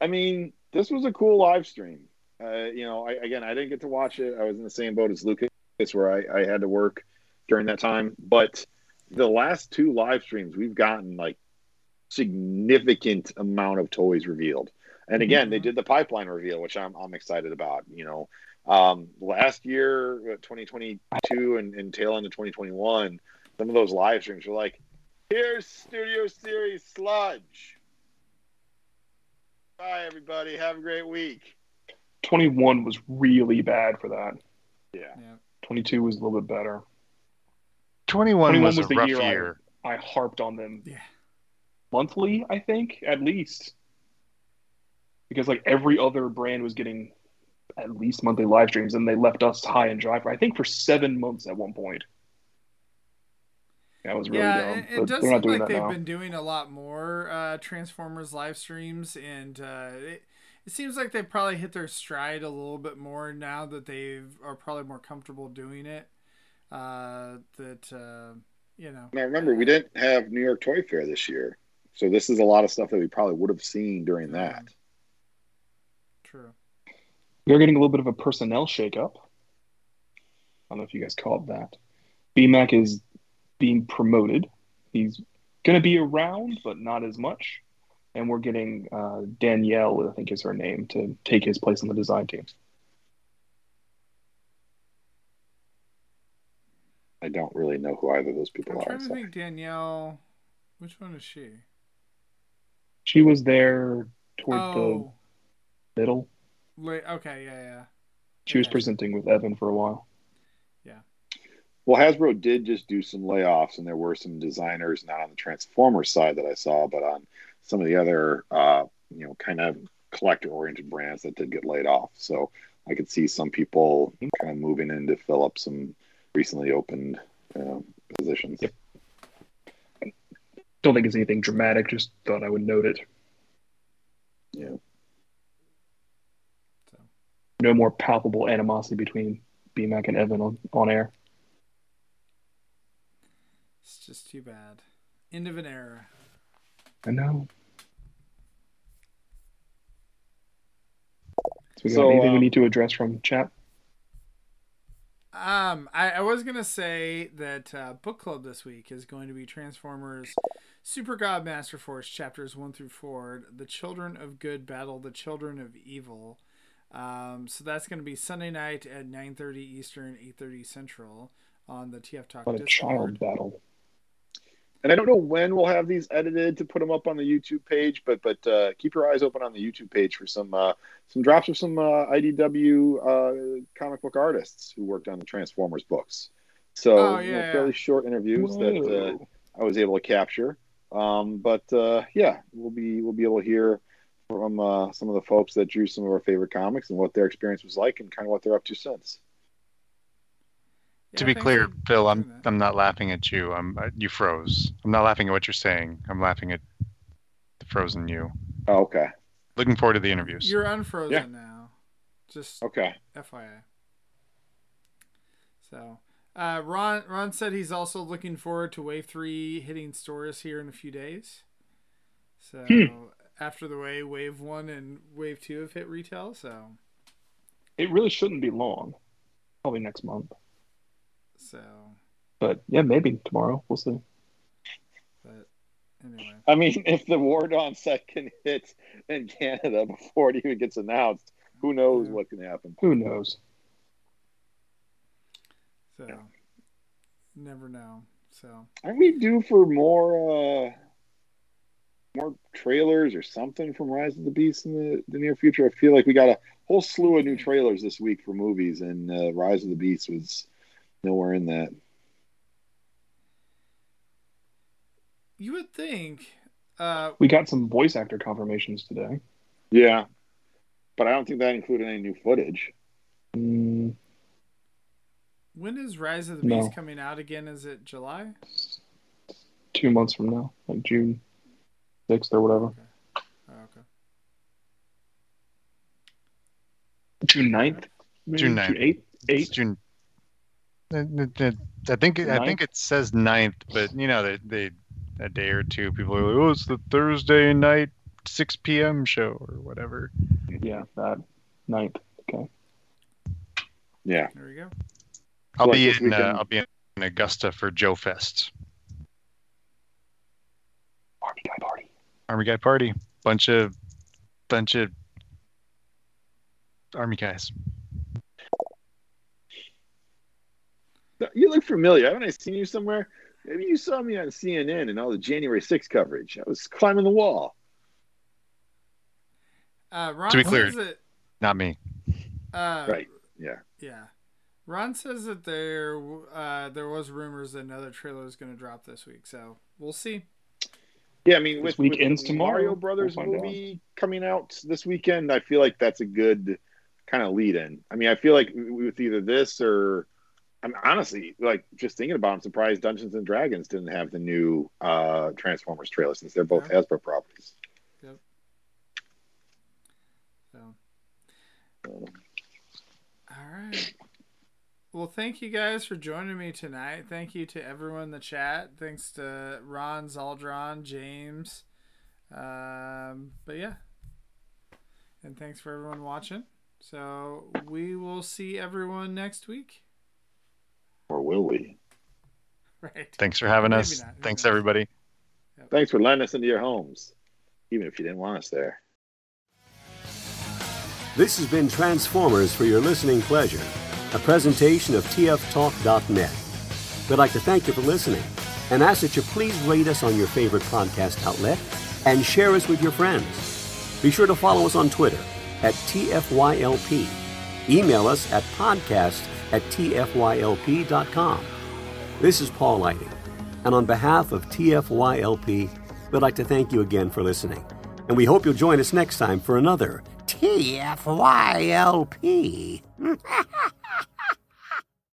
I mean, this was a cool live stream. Uh, you know, I, again, I didn't get to watch it. I was in the same boat as Lucas, where I, I had to work during that time. But the last two live streams, we've gotten like significant amount of toys revealed. And again, they Mhm. did the pipeline reveal, which I'm I'm excited about. You know, um, last year, uh, 2022, and, and tail end of 2021, some of those live streams were like, "Here's Studio Series Sludge." Bye, everybody. Have a great week. 21 was really bad for that. Yeah. Yeah. 22 was a little bit better. 21, 21 was, was a the rough year I- year. I harped on them Yeah. monthly, I think, at least. Because like every other brand was getting at least monthly live streams, and they left us high and dry for I think for seven months at one point. That was really yeah, dumb. it, it does they're not seem like they've now. been doing a lot more uh, Transformers live streams, and uh, it, it seems like they've probably hit their stride a little bit more now that they are probably more comfortable doing it. Uh, that uh, you know, Now remember, we didn't have New York Toy Fair this year, so this is a lot of stuff that we probably would have seen during that. true. They're getting a little bit of a personnel shakeup. I don't know if you guys caught that. BMAC is being promoted. He's going to be around, but not as much. And we're getting uh, Danielle, I think is her name, to take his place on the design team. I don't really know who either of those people I'm are. trying to think, Danielle. Which one is she? She was there toward oh, the middle. wait, okay, yeah, yeah. She was presenting with Evan for a while. Yeah. Well, Hasbro did just do some layoffs, and there were some designers not on the Transformers side that I saw, but on some of the other, uh, you know, kind of collector-oriented brands that did get laid off. So I could see some people kind of moving in to fill up some recently opened uh, positions. Yep. Don't think it's anything dramatic. Just thought I would note it. Yeah. So. No more palpable animosity between BMAC and Evan on, on air. It's just too bad. End of an era. I know. So we got So, anything we um, need to address from chat? Um, I, I was gonna say that uh, book club this week is going to be Transformers Super God Master Force chapters one through four. The Children of Good battle the Children of Evil. Um, so that's going to be Sunday night at nine thirty Eastern, eight thirty Central on the TF Talk What a Discord. child battle. And I don't know when we'll have these edited to put them up on the YouTube page, but but uh, keep your eyes open on the YouTube page for some uh, some drops of some uh, IDW uh, comic book artists who worked on the Transformers books. So Oh, you know, fairly yeah. short interviews that uh, I was able to capture. Um, but uh, yeah, we'll be we'll be able to hear from uh, some of the folks that drew some of our favorite comics and what their experience was like and kind of what they're up to since. To be clear, for Phil, I'm. I'm not laughing at you. I'm uh, you froze. I'm not laughing at what you're saying. I'm laughing at the frozen you. Oh, okay, Looking forward to the interviews. You're unfrozen Yeah. now. Just okay. FYI. So, uh, Ron Ron said he's also looking forward to Wave Three hitting stores here in a few days. So Hmm. after the way Wave One and Wave Two have hit retail, so It really shouldn't be long. Probably next month. So But yeah, maybe tomorrow. We'll see. but anyway, I mean, if the War Dawn set can hit in Canada before it even gets announced, who knows Yeah. what can happen? Who knows? so never know. So Aren't we due for more uh more trailers or something from Rise of the Beast in the, the near future? I feel like we got a whole slew of new trailers this week for movies, and uh, Rise of the Beast was nowhere in that. you would think, uh, We got some voice actor confirmations today. Yeah, but I don't think that included any new footage. Mm, when is Rise of the No. Beast coming out again? Is it July? two months from now, like June sixth or whatever. Okay. Oh, okay. June 9th? June 9th. June eighth. It's Eighth. June. It- it- I think I think it says ninth, but you know they, they a day or two people are like, oh, it's the Thursday night 6 p.m. show or whatever. Yeah, that ninth. Okay. Yeah. There we go. I'll Like be this in uh, I'll be in Augusta for Joe Fest, Army guy party. Army Guy Party, bunch of bunch of Army guys. You look familiar. Haven't I seen you somewhere? Maybe you saw me on CNN and all the January 6th coverage. I was climbing the wall. Uh, Ron To be clear. says that. Not me. Uh, Right. Yeah. Yeah. Ron says that there uh, there was rumors that another trailer is going to drop this week, so we'll see. Yeah, I mean, This with, week with ends the tomorrow. Mario We'll Brothers find out. movie coming out this weekend, I feel like that's a good kind of lead in. I mean, I feel like with either this or I'm honestly like just thinking about. it, I'm surprised Dungeons and Dragons didn't have the new uh, Transformers trailer since they're both Yeah. Hasbro properties. Yep. So, all right. Well, thank you guys for joining me tonight. Thank you to everyone in the chat. Thanks to Ron, Zaldron, James. Um, but yeah. And thanks for everyone watching. So we will see everyone next week. Or will we? Right. Thanks for having Maybe us. not. Thanks knows? everybody. Thanks for letting us into your homes, even if you didn't want us there. This has been Transformers for your listening pleasure, a presentation of TFTalk.net. We'd like to thank you for listening and ask that you please rate us on your favorite podcast outlet and share us with your friends. Be sure to follow us on Twitter at TFYLP. Email us at podcast at TFYLP.com. This is Paul Lighting, and on behalf of TFYLP, we'd like to thank you again for listening. And we hope you'll join us next time for another TFYLP.